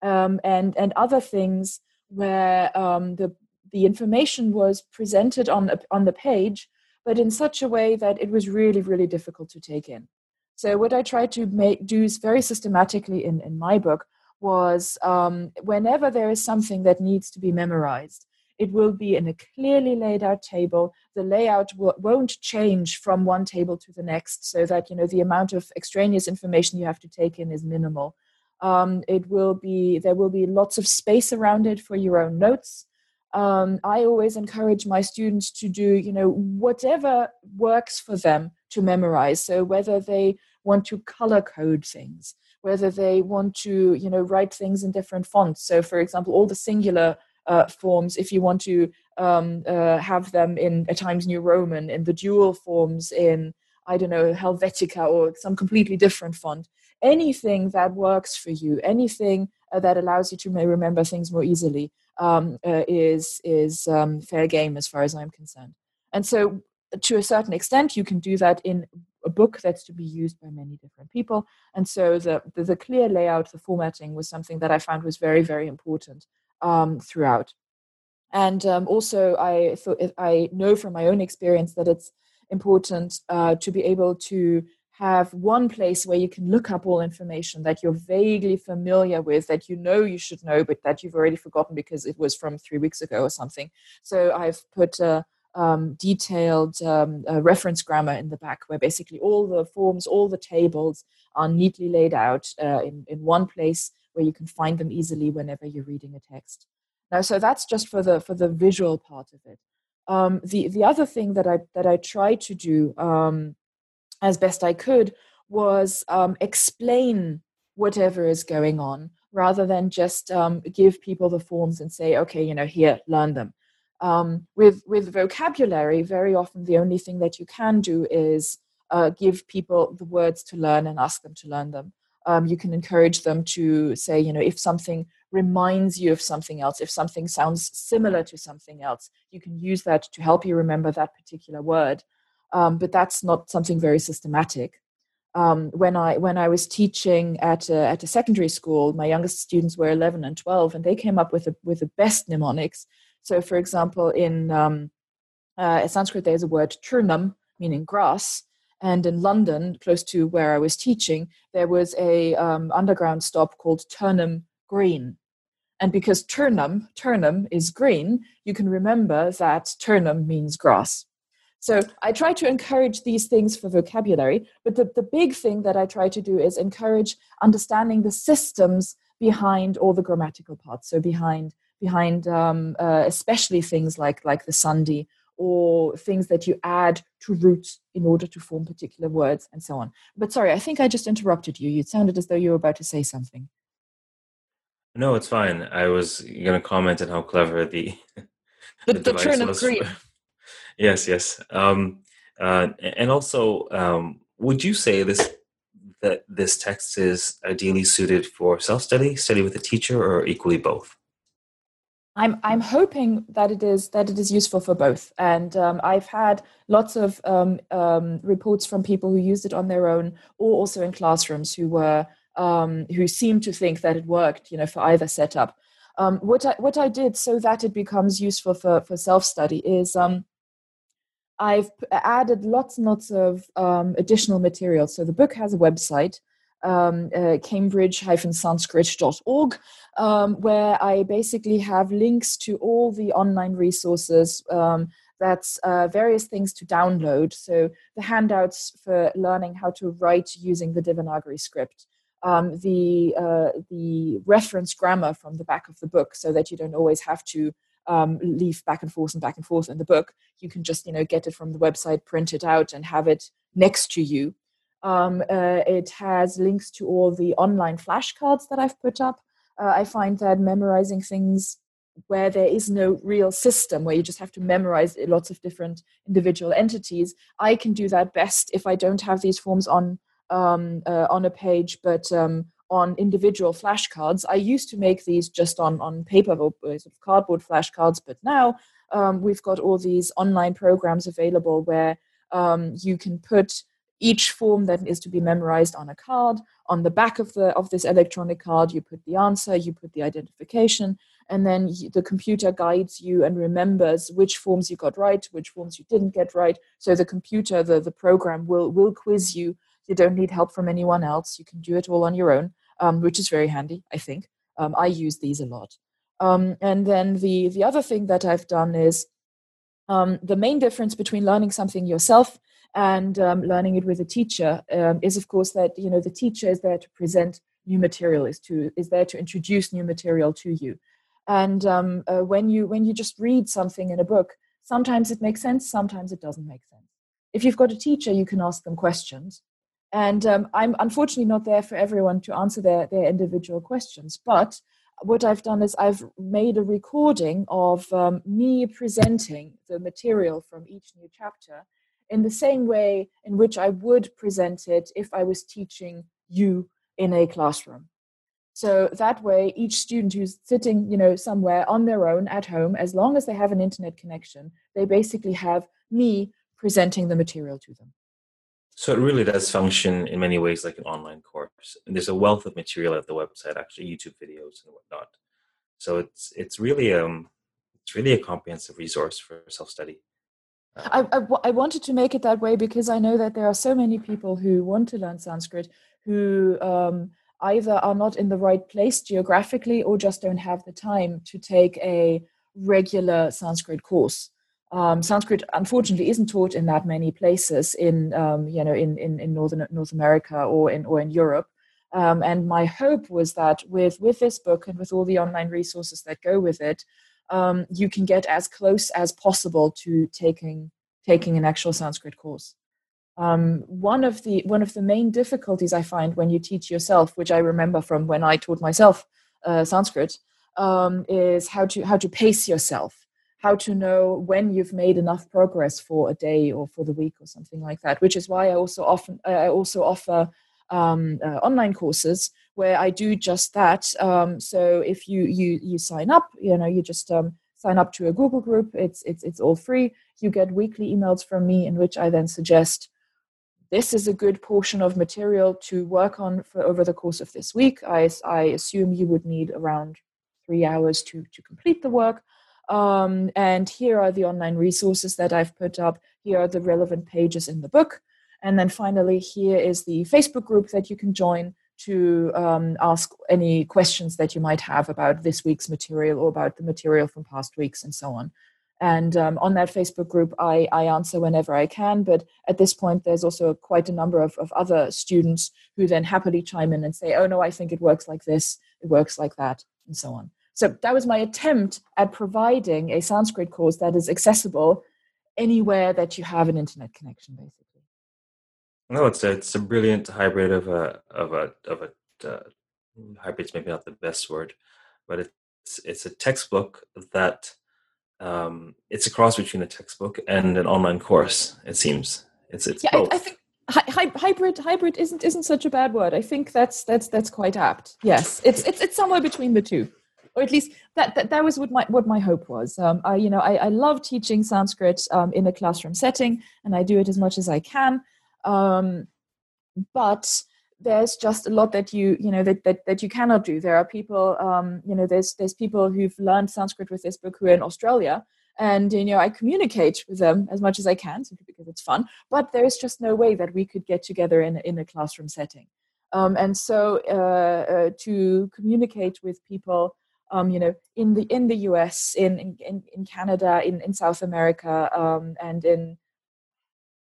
um, and and other things where um, the the information was presented on the, on the page, but in such a way that it was really really difficult to take in. So what I tried to make do is very systematically in in my book was um, whenever there is something that needs to be memorized, it will be in a clearly laid out table. The layout w- won't change from one table to the next, so that you know the amount of extraneous information you have to take in is minimal. Um, it will be there will be lots of space around it for your own notes. Um, I always encourage my students to do you know whatever works for them to memorize. So whether they want to color code things, whether they want to you know write things in different fonts so for example all the singular uh, forms if you want to um, uh, have them in at times new roman in the dual forms in i don't know helvetica or some completely different font anything that works for you anything uh, that allows you to remember things more easily um, uh, is is um, fair game as far as i'm concerned and so to a certain extent you can do that in a book that's to be used by many different people and so the, the, the clear layout the formatting was something that i found was very very important um, throughout and um, also i thought i know from my own experience that it's important uh, to be able to have one place where you can look up all information that you're vaguely familiar with, that you know you should know, but that you've already forgotten because it was from three weeks ago or something. So I've put a um, detailed um, reference grammar in the back where basically all the forms, all the tables are neatly laid out uh, in, in one place where you can find them easily whenever you're reading a text. Now, so that's just for the for the visual part of it. Um, the the other thing that I that I try to do um, as best I could was um, explain whatever is going on rather than just um, give people the forms and say, okay, you know, here, learn them. Um, with with vocabulary, very often the only thing that you can do is uh, give people the words to learn and ask them to learn them. Um, you can encourage them to say, you know, if something reminds you of something else, if something sounds similar to something else, you can use that to help you remember that particular word um, but that's not something very systematic. Um, when I when I was teaching at a, at a secondary school, my youngest students were 11 and 12, and they came up with a, with the best mnemonics. So, for example, in um, uh, Sanskrit, there's a word turnam, meaning grass, and in London, close to where I was teaching, there was a um, underground stop called Turnham Green. And because Turnham, Turnham is green, you can remember that Turnham means grass. So I try to encourage these things for vocabulary, but the, the big thing that I try to do is encourage understanding the systems behind all the grammatical parts. So behind behind um, uh, especially things like like the sandhi or things that you add to roots in order to form particular words and so on. But sorry, I think I just interrupted you. You sounded as though you were about to say something. No, it's fine. I was going to comment on how clever the the, the, the turnip green. yes, yes. Um, uh, and also, um, would you say this that this text is ideally suited for self-study, study with a teacher, or equally both? I'm I'm hoping that it is that it is useful for both, and um, I've had lots of um, um, reports from people who used it on their own, or also in classrooms who were um, who seemed to think that it worked, you know, for either setup. Um, what I what I did so that it becomes useful for for self study is um, I've added lots and lots of additional material. So the book has a website, um, uh, cambridge-sanskrit.org, um, where I basically have links to all the online resources. Um, that's uh, various things to download. So the handouts for learning how to write using the Devanagari script. Um, the uh, the reference grammar from the back of the book, so that you don't always have to um, leaf back and forth and back and forth in the book. You can just you know get it from the website, print it out, and have it next to you. Um, uh, it has links to all the online flashcards that I've put up. Uh, I find that memorizing things where there is no real system, where you just have to memorize lots of different individual entities, I can do that best if I don't have these forms on um, uh, on a page, but um, on individual flashcards. I used to make these just on, on paper or sort of cardboard flashcards, but now um, we've got all these online programs available where um, you can put each form that is to be memorized on a card. On the back of the of this electronic card, you put the answer, you put the identification, and then the computer guides you and remembers which forms you got right, which forms you didn't get right. So the computer, the, the program will will quiz you you don't need help from anyone else. You can do it all on your own, um, which is very handy, I think. Um, I use these a lot. Um, and then the, the other thing that I've done is um, the main difference between learning something yourself and um, learning it with a teacher um, is, of course, that you know the teacher is there to present new material, is to is there to introduce new material to you. And uh, when you when you just read something in a book, sometimes it makes sense, sometimes it doesn't make sense. If you've got a teacher, you can ask them questions And um, I'm unfortunately not there for everyone to answer their, their individual questions. But what I've done is I've made a recording of um, me presenting the material from each new chapter in the same way in which I would present it if I was teaching you in a classroom. So that way, each student who's sitting, you know, somewhere on their own at home, as long as they have an internet connection, they basically have me presenting the material to them. So it really does function in many ways like an online course. And there's a wealth of material at the website, actually YouTube videos and whatnot. So it's it's really um it's really a comprehensive resource for self study. I, I, I wanted to make it that way because I know that there are so many people who want to learn Sanskrit who um, either are not in the right place geographically or just don't have the time to take a regular Sanskrit course um, Sanskrit unfortunately isn't taught in that many places in um, you know in, in, in northern North America or in or in Europe. Um, and my hope was that with with this book and with all the online resources that go with it, um, you can get as close as possible to taking taking an actual Sanskrit course. Um, one of the one of the main difficulties I find when you teach yourself, which I remember from when I taught myself uh, Sanskrit, um, is how to how to pace yourself how to know when you've made enough progress for a day or for the week or something like that which is why i also often i also offer um, uh, online courses where i do just that um, so if you you you sign up you know you just um, sign up to a google group it's it's it's all free you get weekly emails from me in which i then suggest this is a good portion of material to work on for over the course of this week i, I assume you would need around three hours to to complete the work um, and here are the online resources that I've put up. Here are the relevant pages in the book. And then finally, here is the Facebook group that you can join to um, ask any questions that you might have about this week's material or about the material from past weeks and so on. And um, on that Facebook group, I, I answer whenever I can. But at this point, there's also quite a number of, of other students who then happily chime in and say, oh, no, I think it works like this, it works like that, and so on. So that was my attempt at providing a Sanskrit course that is accessible anywhere that you have an internet connection, basically. No, it's a, it's a brilliant hybrid of a of a of a uh, hybrid's maybe not the best word, but it's it's a textbook that um, it's a cross between a textbook and an online course. It seems it's it's yeah, both. I, I think hybrid hybrid isn't isn't such a bad word. I think that's that's that's quite apt. Yes, it's it's it's somewhere between the two or at least that, that, that was what my what my hope was. Um, I you know I, I love teaching Sanskrit um, in a classroom setting, and I do it as much as I can. Um, but there's just a lot that you you know that that, that you cannot do. There are people um, you know there's there's people who've learned Sanskrit with this book who are in Australia, and you know I communicate with them as much as I can simply because it's fun. But there is just no way that we could get together in in a classroom setting. Um, and so uh, uh, to communicate with people um, you know, in the in the U.S., in in, in Canada, in in South America, um, and in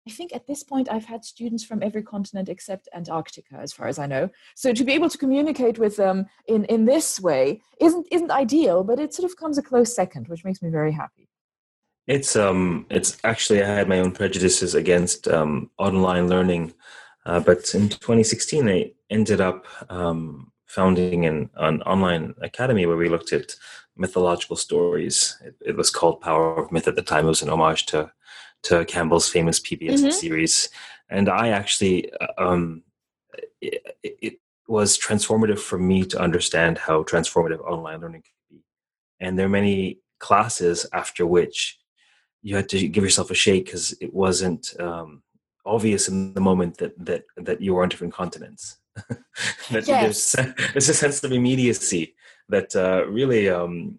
I think at this point I've had students from every continent except Antarctica, as far as I know. So to be able to communicate with them in in this way isn't isn't ideal, but it sort of comes a close second, which makes me very happy. It's um it's actually I had my own prejudices against um, online learning, uh, but in 2016 I ended up um, founding an, an online academy where we looked at mythological stories. It, it, was called Power of Myth at the time. It was an homage to to Campbell's famous PBS mm-hmm. series, and I actually uh, um, it, it, was transformative for me to understand how transformative online learning could be. And there are many classes after which you had to give yourself a shake because it wasn't um, obvious in the moment that that that you were on different continents. that yes. there's, there's a sense of immediacy that uh, really um,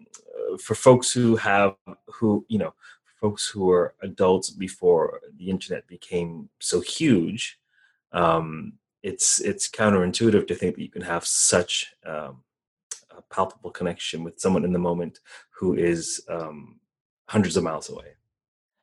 for folks who have who you know folks who were adults before the internet became so huge um, it's it's counterintuitive to think that you can have such um, a palpable connection with someone in the moment who is um, hundreds of miles away.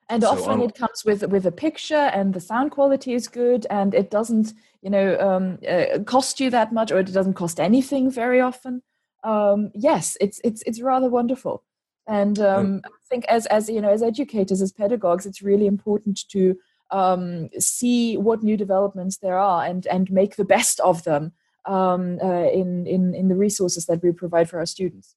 And so often it comes with with a picture and the sound quality is good and it doesn't you know um, uh, cost you that much or it doesn't cost anything very often. Um, yes it's it's it's rather wonderful and um, i think as as you know as educators as pedagogues it's really important to um, see what new developments there are and and make the best of them um, uh, in, in in the resources that we provide for our students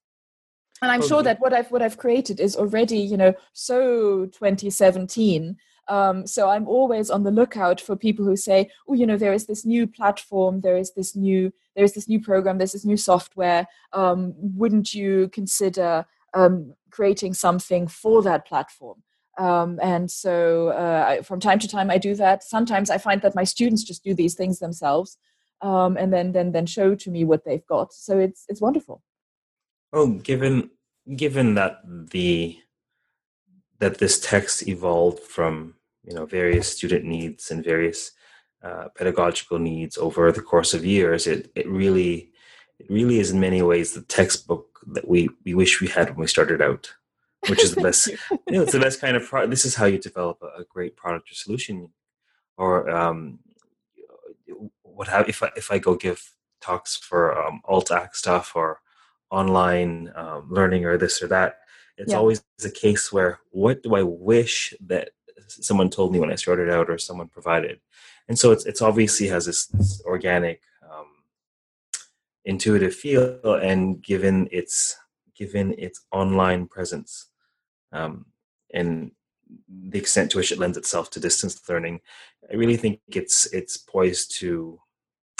and i'm okay. sure that what i've what i've created is already you know so 2017 um, so i'm always on the lookout for people who say oh you know there is this new platform there is this new there is this new program there's this new software um, wouldn't you consider um, creating something for that platform. Um, and so uh, I, from time to time i do that. Sometimes i find that my students just do these things themselves um, and then then then show to me what they've got. So it's it's wonderful. Oh given given that the that this text evolved from you know various student needs and various uh, pedagogical needs over the course of years it it really it really is in many ways the textbook that we we wish we had when we started out which is the best you. know it's the best kind of product this is how you develop a, a great product or solution or um what have if I if I go give talks for um, alt-ac stuff or online um, learning or this or that it's yeah. always a case where what do I wish that someone told me when I started out or someone provided and so it's it's obviously has this, this organic intuitive feel and given its given its online presence um, and the extent to which it lends itself to distance learning, I really think it's it's poised to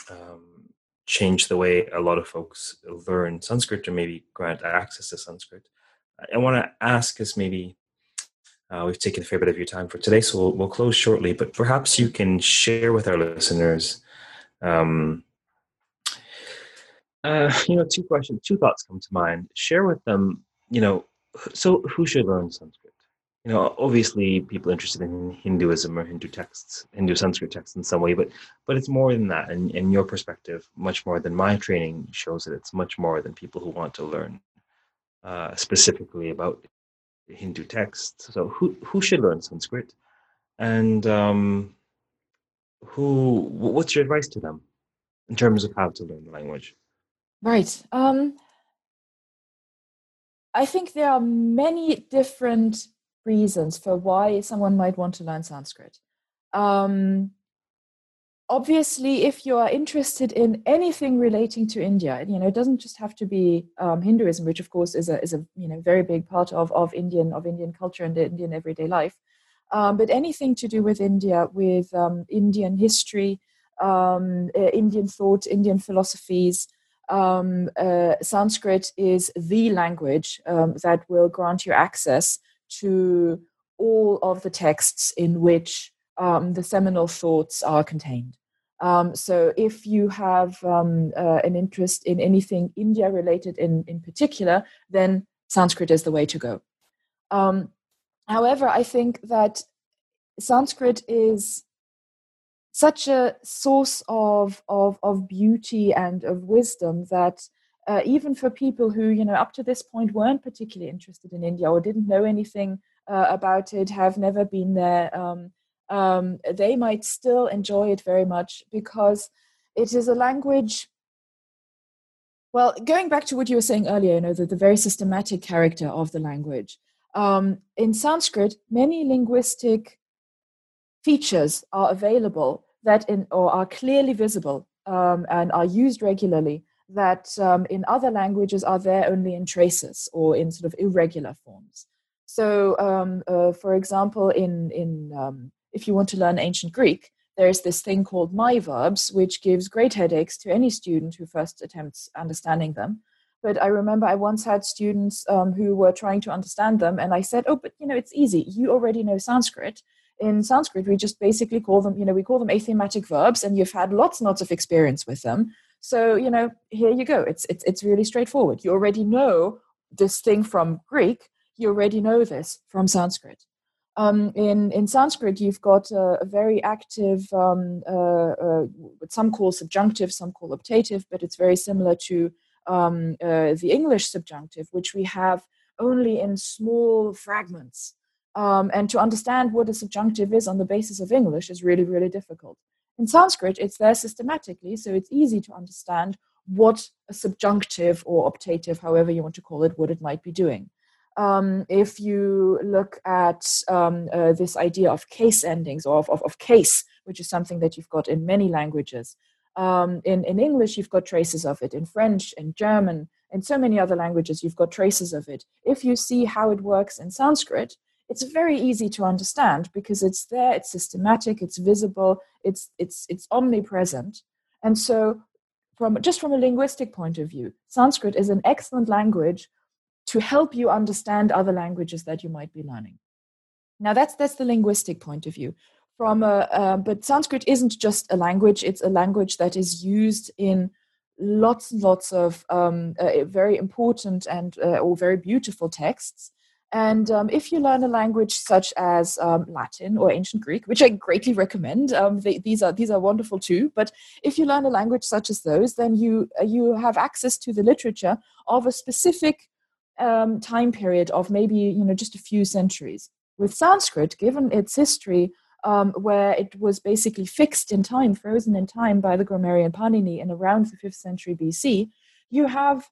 um, change the way a lot of folks learn Sanskrit or maybe grant access to Sanskrit. I want to ask us maybe uh, we've taken a fair bit of your time for today, so we'll, we'll close shortly. But perhaps you can share with our listeners, um, uh, you know, two questions, two thoughts come to mind. Share with them, you know, so who should learn Sanskrit? You know, obviously people interested in Hinduism or Hindu texts, Hindu Sanskrit texts in some way, but but it's more than that. And in your perspective, much more than my training shows that it's much more than people who want to learn uh, specifically about Hindu texts. So who who should learn Sanskrit, and um, who what's your advice to them in terms of how to learn the language? Right. Um, I think there are many different reasons for why someone might want to learn Sanskrit. Um, obviously, if you are interested in anything relating to India, you know, it doesn't just have to be um, Hinduism, which of course is a is a you know very big part of of Indian of Indian culture and Indian everyday life. Um, but anything to do with India, with um, Indian history, um, uh, Indian thought, Indian philosophies, um, uh, Sanskrit is the language um, that will grant you access to all of the texts in which um, the seminal thoughts are contained. Um, so, if you have um, uh, an interest in anything India related in, in particular, then Sanskrit is the way to go. Um, however, I think that Sanskrit is such a source of, of, of beauty and of wisdom that uh, even for people who, you know, up to this point weren't particularly interested in India or didn't know anything uh, about it, have never been there, um, um, they might still enjoy it very much because it is a language. Well, going back to what you were saying earlier, you know, the, the very systematic character of the language. Um, in Sanskrit, many linguistic features are available that in or are clearly visible um, and are used regularly that um, in other languages are there only in traces or in sort of irregular forms. So, um, uh, for example, in in um, if you want to learn ancient Greek, there is this thing called mi verbs, which gives great headaches to any student who first attempts understanding them. But I remember I once had students um, who were trying to understand them, and I said, "Oh, but you know, it's easy. You already know Sanskrit in Sanskrit, we just basically call them, you know, we call them athematic verbs, and you've had lots and lots of experience with them. So, you know, here you go. It's it's it's really straightforward. You already know this thing from Greek. You already know this from Sanskrit. Um, in in Sanskrit, you've got a, a very active, um, uh, uh, some call subjunctive, some call optative, but it's very similar to um, uh, the English subjunctive, which we have only in small fragments. Um, and to understand what a subjunctive is on the basis of English is really, really difficult. In Sanskrit, it's there systematically, so it's easy to understand what a subjunctive or optative, however you want to call it, what it might be doing. Um, if you look at um, uh, this idea of case endings or of, of, of, case, which is something that you've got in many languages. Um, in, in English, you've got traces of it. In French, in German, in so many other languages, you've got traces of it. If you see how it works in Sanskrit, it's very easy to understand because it's there, it's systematic, it's visible, it's, it's, it's omnipresent. And so, from, just from a linguistic point of view, Sanskrit is an excellent language to help you understand other languages that you might be learning. Now, that's, that's the linguistic point of view. From a, uh, but Sanskrit isn't just a language, it's a language that is used in lots and lots of um, uh, very important and uh, or very beautiful texts. And um, if you learn a language such as um, Latin or ancient Greek, which I greatly recommend, um, they, these are these are wonderful too. But if you learn a language such as those, then you uh, you have access to the literature of a specific um, time period of maybe you know just a few centuries. With Sanskrit, given its history, um, where it was basically fixed in time, frozen in time by the grammarian Panini in around the 5th century BC, you have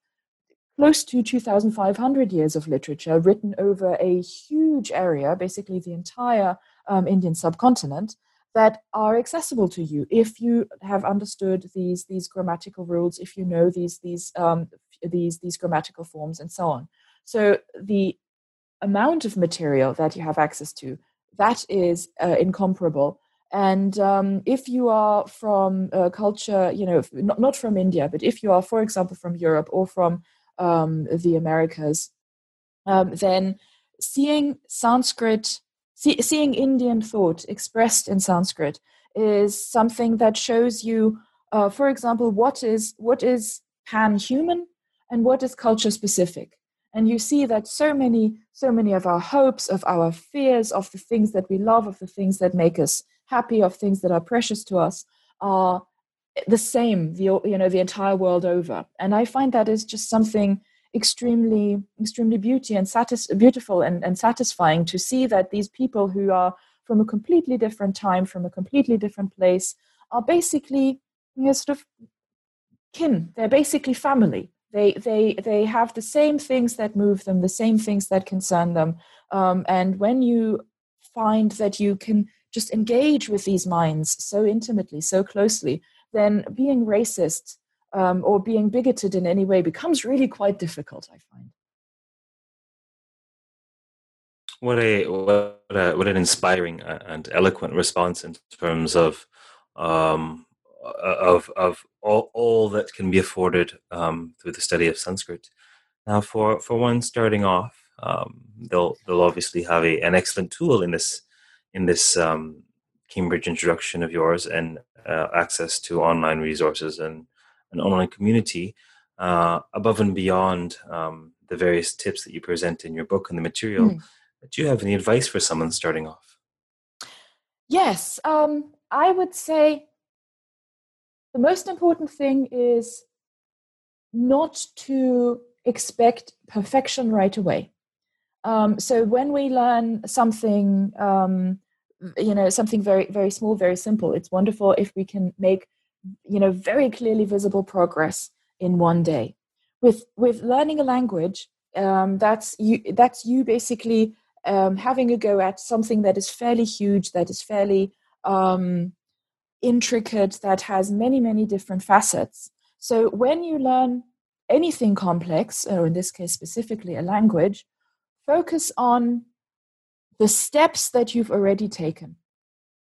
close to 2,500 years of literature written over a huge area, basically the entire um, Indian subcontinent, that are accessible to you if you have understood these these grammatical rules, if you know these these um, these these grammatical forms, and so on. So the amount of material that you have access to that is uh, incomparable. And um, if you are from a culture, you know, not, not from India, but if you are, for example, from Europe or from um, the Americas, um, then seeing Sanskrit, see, seeing Indian thought expressed in Sanskrit is something that shows you, uh, for example, what is what is pan-human and what is culture specific and you see that so many so many of our hopes of our fears of the things that we love of the things that make us happy of things that are precious to us are the same the you know the entire world over. And i find that is just something extremely extremely beauty and satis- beautiful and, and satisfying to see that these people who are from a completely different time from a completely different place are basically you know, sort of kin. They're basically family. They they they have the same things that move them the same things that concern them. Um, and when you find that you can just engage with these minds so intimately so closely then being racist um, or being bigoted in any way becomes really quite difficult i find what a what, a, what an inspiring and eloquent response in terms of um, uh, of of all, all that can be afforded um, through the study of Sanskrit. Now, for for one starting off, um, they'll they'll obviously have a, an excellent tool in this in this um, Cambridge introduction of yours and uh, access to online resources and an online community uh, above and beyond um, the various tips that you present in your book and the material. Mm. Do you have any advice for someone starting off? Yes, um, I would say the most important thing is not to expect perfection right away. Um, so when we learn something, um, you know, something very, very small, very simple, it's wonderful if we can make, you know, very clearly visible progress in one day. With with learning a language, um, that's you. That's you basically um, having a go at something that is fairly huge, that is fairly um, intricate, that has many, many different facets. So when you learn anything complex, or in this case specifically a language, focus on the steps that you've already taken.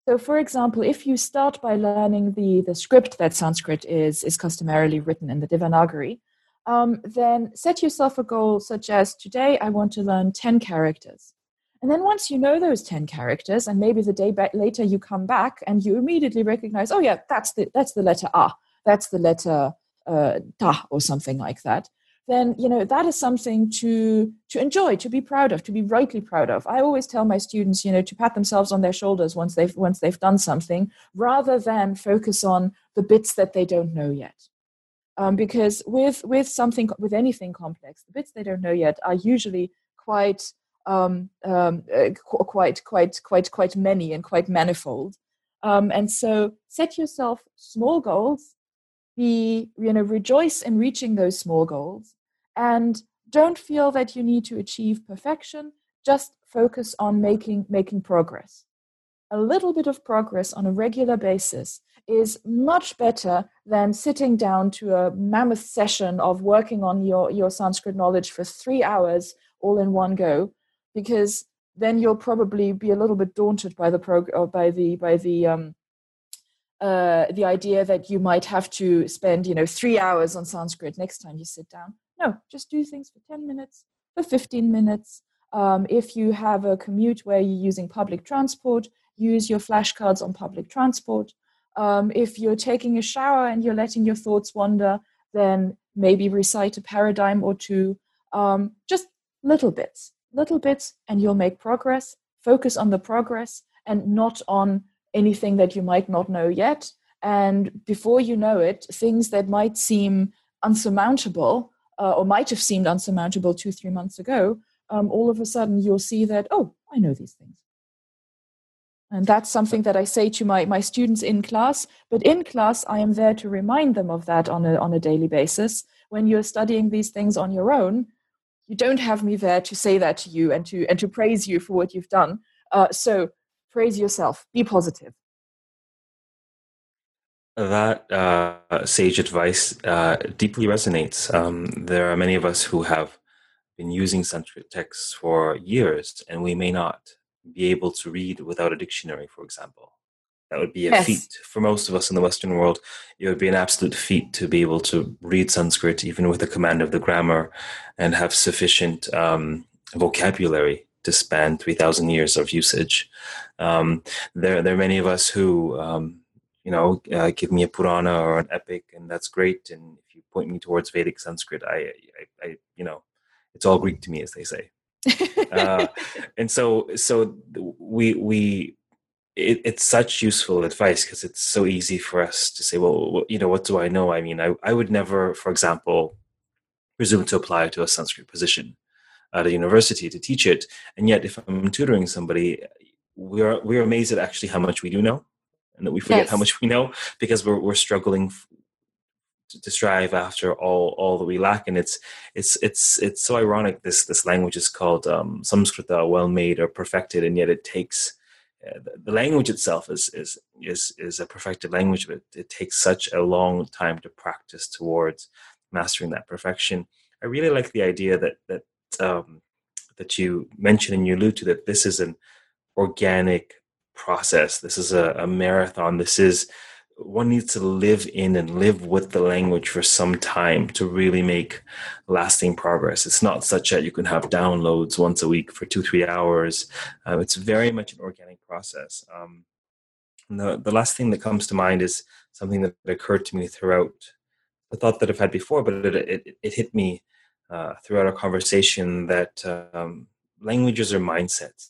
So, for example, if you start by learning the, the script that Sanskrit is, is customarily written in the Devanagari, um, then set yourself a goal such as today I want to learn 10 characters. And then once you know those 10 characters, and maybe the day back later you come back and you immediately recognize, oh yeah, that's the that's the letter A, that's the letter uh, Ta or something like that, then you know that is something to to enjoy, to be proud of, to be rightly proud of. I always tell my students, you know, to pat themselves on their shoulders once they've once they've done something, rather than focus on the bits that they don't know yet. Um, because with with something with anything complex, the bits they don't know yet are usually quite um, um, uh, quite quite quite quite many and quite manifold. Um, and so set yourself small goals. Be you know rejoice in reaching those small goals, and don't feel that you need to achieve perfection. Just focus on making making progress. A little bit of progress on a regular basis is much better than sitting down to a mammoth session of working on your, your Sanskrit knowledge for three hours all in one go, because then you'll probably be a little bit daunted by the prog- by the by the um, uh, the idea that you might have to spend you know three hours on Sanskrit next time you sit down. No, just do things for ten minutes, for fifteen minutes. Um, if you have a commute where you're using public transport, use your flashcards on public transport. Um, if you're taking a shower and you're letting your thoughts wander, then maybe recite a paradigm or two. Um, just little bits, little bits, and you'll make progress. Focus on the progress and not on anything that you might not know yet. And before you know it, things that might seem unsurmountable uh, or might have seemed unsurmountable two, three months ago, um, all of a sudden you'll see that, oh, I know these things. And that's something that I say to my, my students in class. But in class, I am there to remind them of that on a, on a daily basis. When you're studying these things on your own, you don't have me there to say that to you and to, and to praise you for what you've done. Uh, so praise yourself, be positive. That uh, sage advice uh, deeply resonates. Um, there are many of us who have been using Sanskrit texts for years, and we may not be able to read without a dictionary, for example. That would be a yes. feat for most of us in the Western world. It would be an absolute feat to be able to read Sanskrit, even with a command of the grammar, and have sufficient um, vocabulary to span 3,000 years of usage. Um, there, there are many of us who, um, you know, uh, give me a Purana or an epic, and that's great. And if you point me towards Vedic Sanskrit, I, I, I you know, it's all Greek to me, as they say uh, and so so we we it, it's such useful advice because it's so easy for us to say well you know what do i know i mean i, I would never for example presume to apply to a sanskrit position at a university to teach it. And yet if i'm tutoring somebody we're we're amazed at actually how much we do know and that we forget yes. how much we know because we're, we're struggling to strive after all all that we lack. And it's it's it's it's so ironic this this language is called um, samskrita well made or perfected and yet it takes uh, the language itself is is is is a perfected language but it takes such a long time to practice towards mastering that perfection. I really like the idea that that um, that you mentioned and you allude to that this is an organic process this is a, a marathon this is one needs to live in and live with the language for some time to really make lasting progress. It's not such that you can have downloads once a week for two, three hours. Uh, it's very much an organic process. Um, the, the last thing that comes to mind is something that occurred to me throughout the thought that I've had before, but it, it, it hit me uh, throughout our conversation that um, languages are mindsets.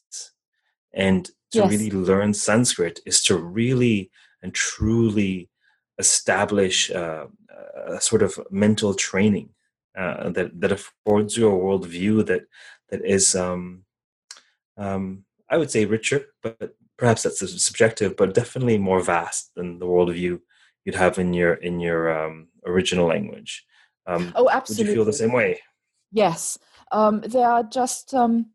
And to yes. really learn Sanskrit is to really and truly establish uh, a sort of mental training uh, that that affords you a worldview that that is, um, um, I would say, richer, but perhaps that's subjective, but definitely more vast than the worldview you'd have in your in your um, original language. Um, oh, absolutely. Would you feel the same way? Yes, um, there are just um,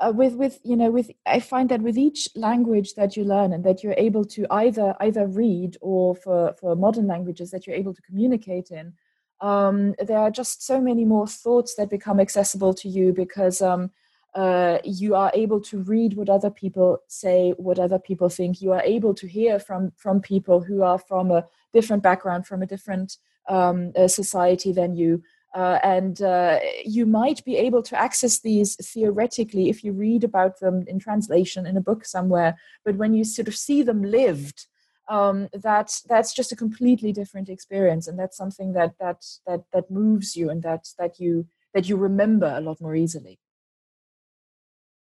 uh, with with you know with i find that with each language that you learn and that you're able to either either read or for for modern languages that you're able to communicate in um, there are just so many more thoughts that become accessible to you because um, uh, you are able to read what other people say what other people think. You are able to hear from from people who are from a different background from a different um, uh, society than you uh, and uh, you might be able to access these theoretically if you read about them in translation in a book somewhere. But when you sort of see them lived, um, that that's just a completely different experience, and that's something that that that that moves you and that that you that you remember a lot more easily.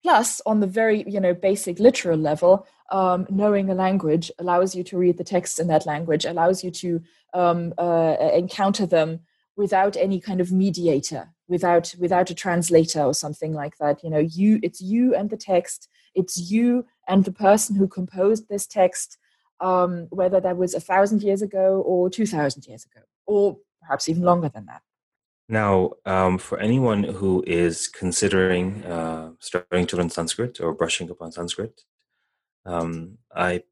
Plus, on the very you know basic literal level, um, knowing a language allows you to read the text in that language, allows you to um, uh, encounter them without any kind of mediator without without a translator or something like that. You know you it's you and the text. It's you and the person who composed this text um, whether that was a thousand years ago or two thousand years ago or perhaps even longer than that. Now, um, for anyone who is considering uh, starting to learn Sanskrit or brushing up on Sanskrit, um, I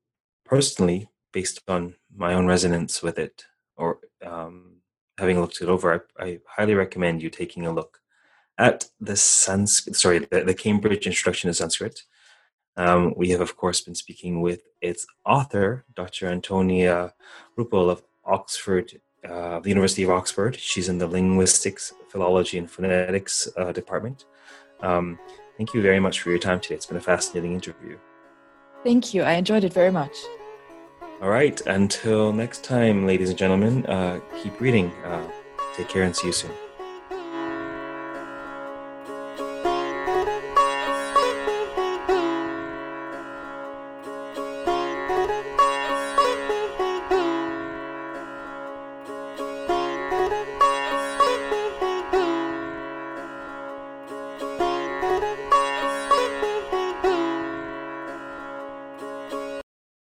personally, based on my own resonance with it, or um, having looked it over, I, I, highly recommend you taking a look at the Sanskrit, sorry, the, the Cambridge Introduction to Sanskrit. Um, we have, of course, been speaking with its author, Dr. Antonia Ruppel of Oxford uh, the University of Oxford. She's in the Linguistics, Philology, and Phonetics uh, department. Um, thank you very much for your time today. It's been a fascinating interview. Thank you. I enjoyed it very much. All right. Until next time, ladies and gentlemen, uh, keep reading. Uh, take care and see you soon.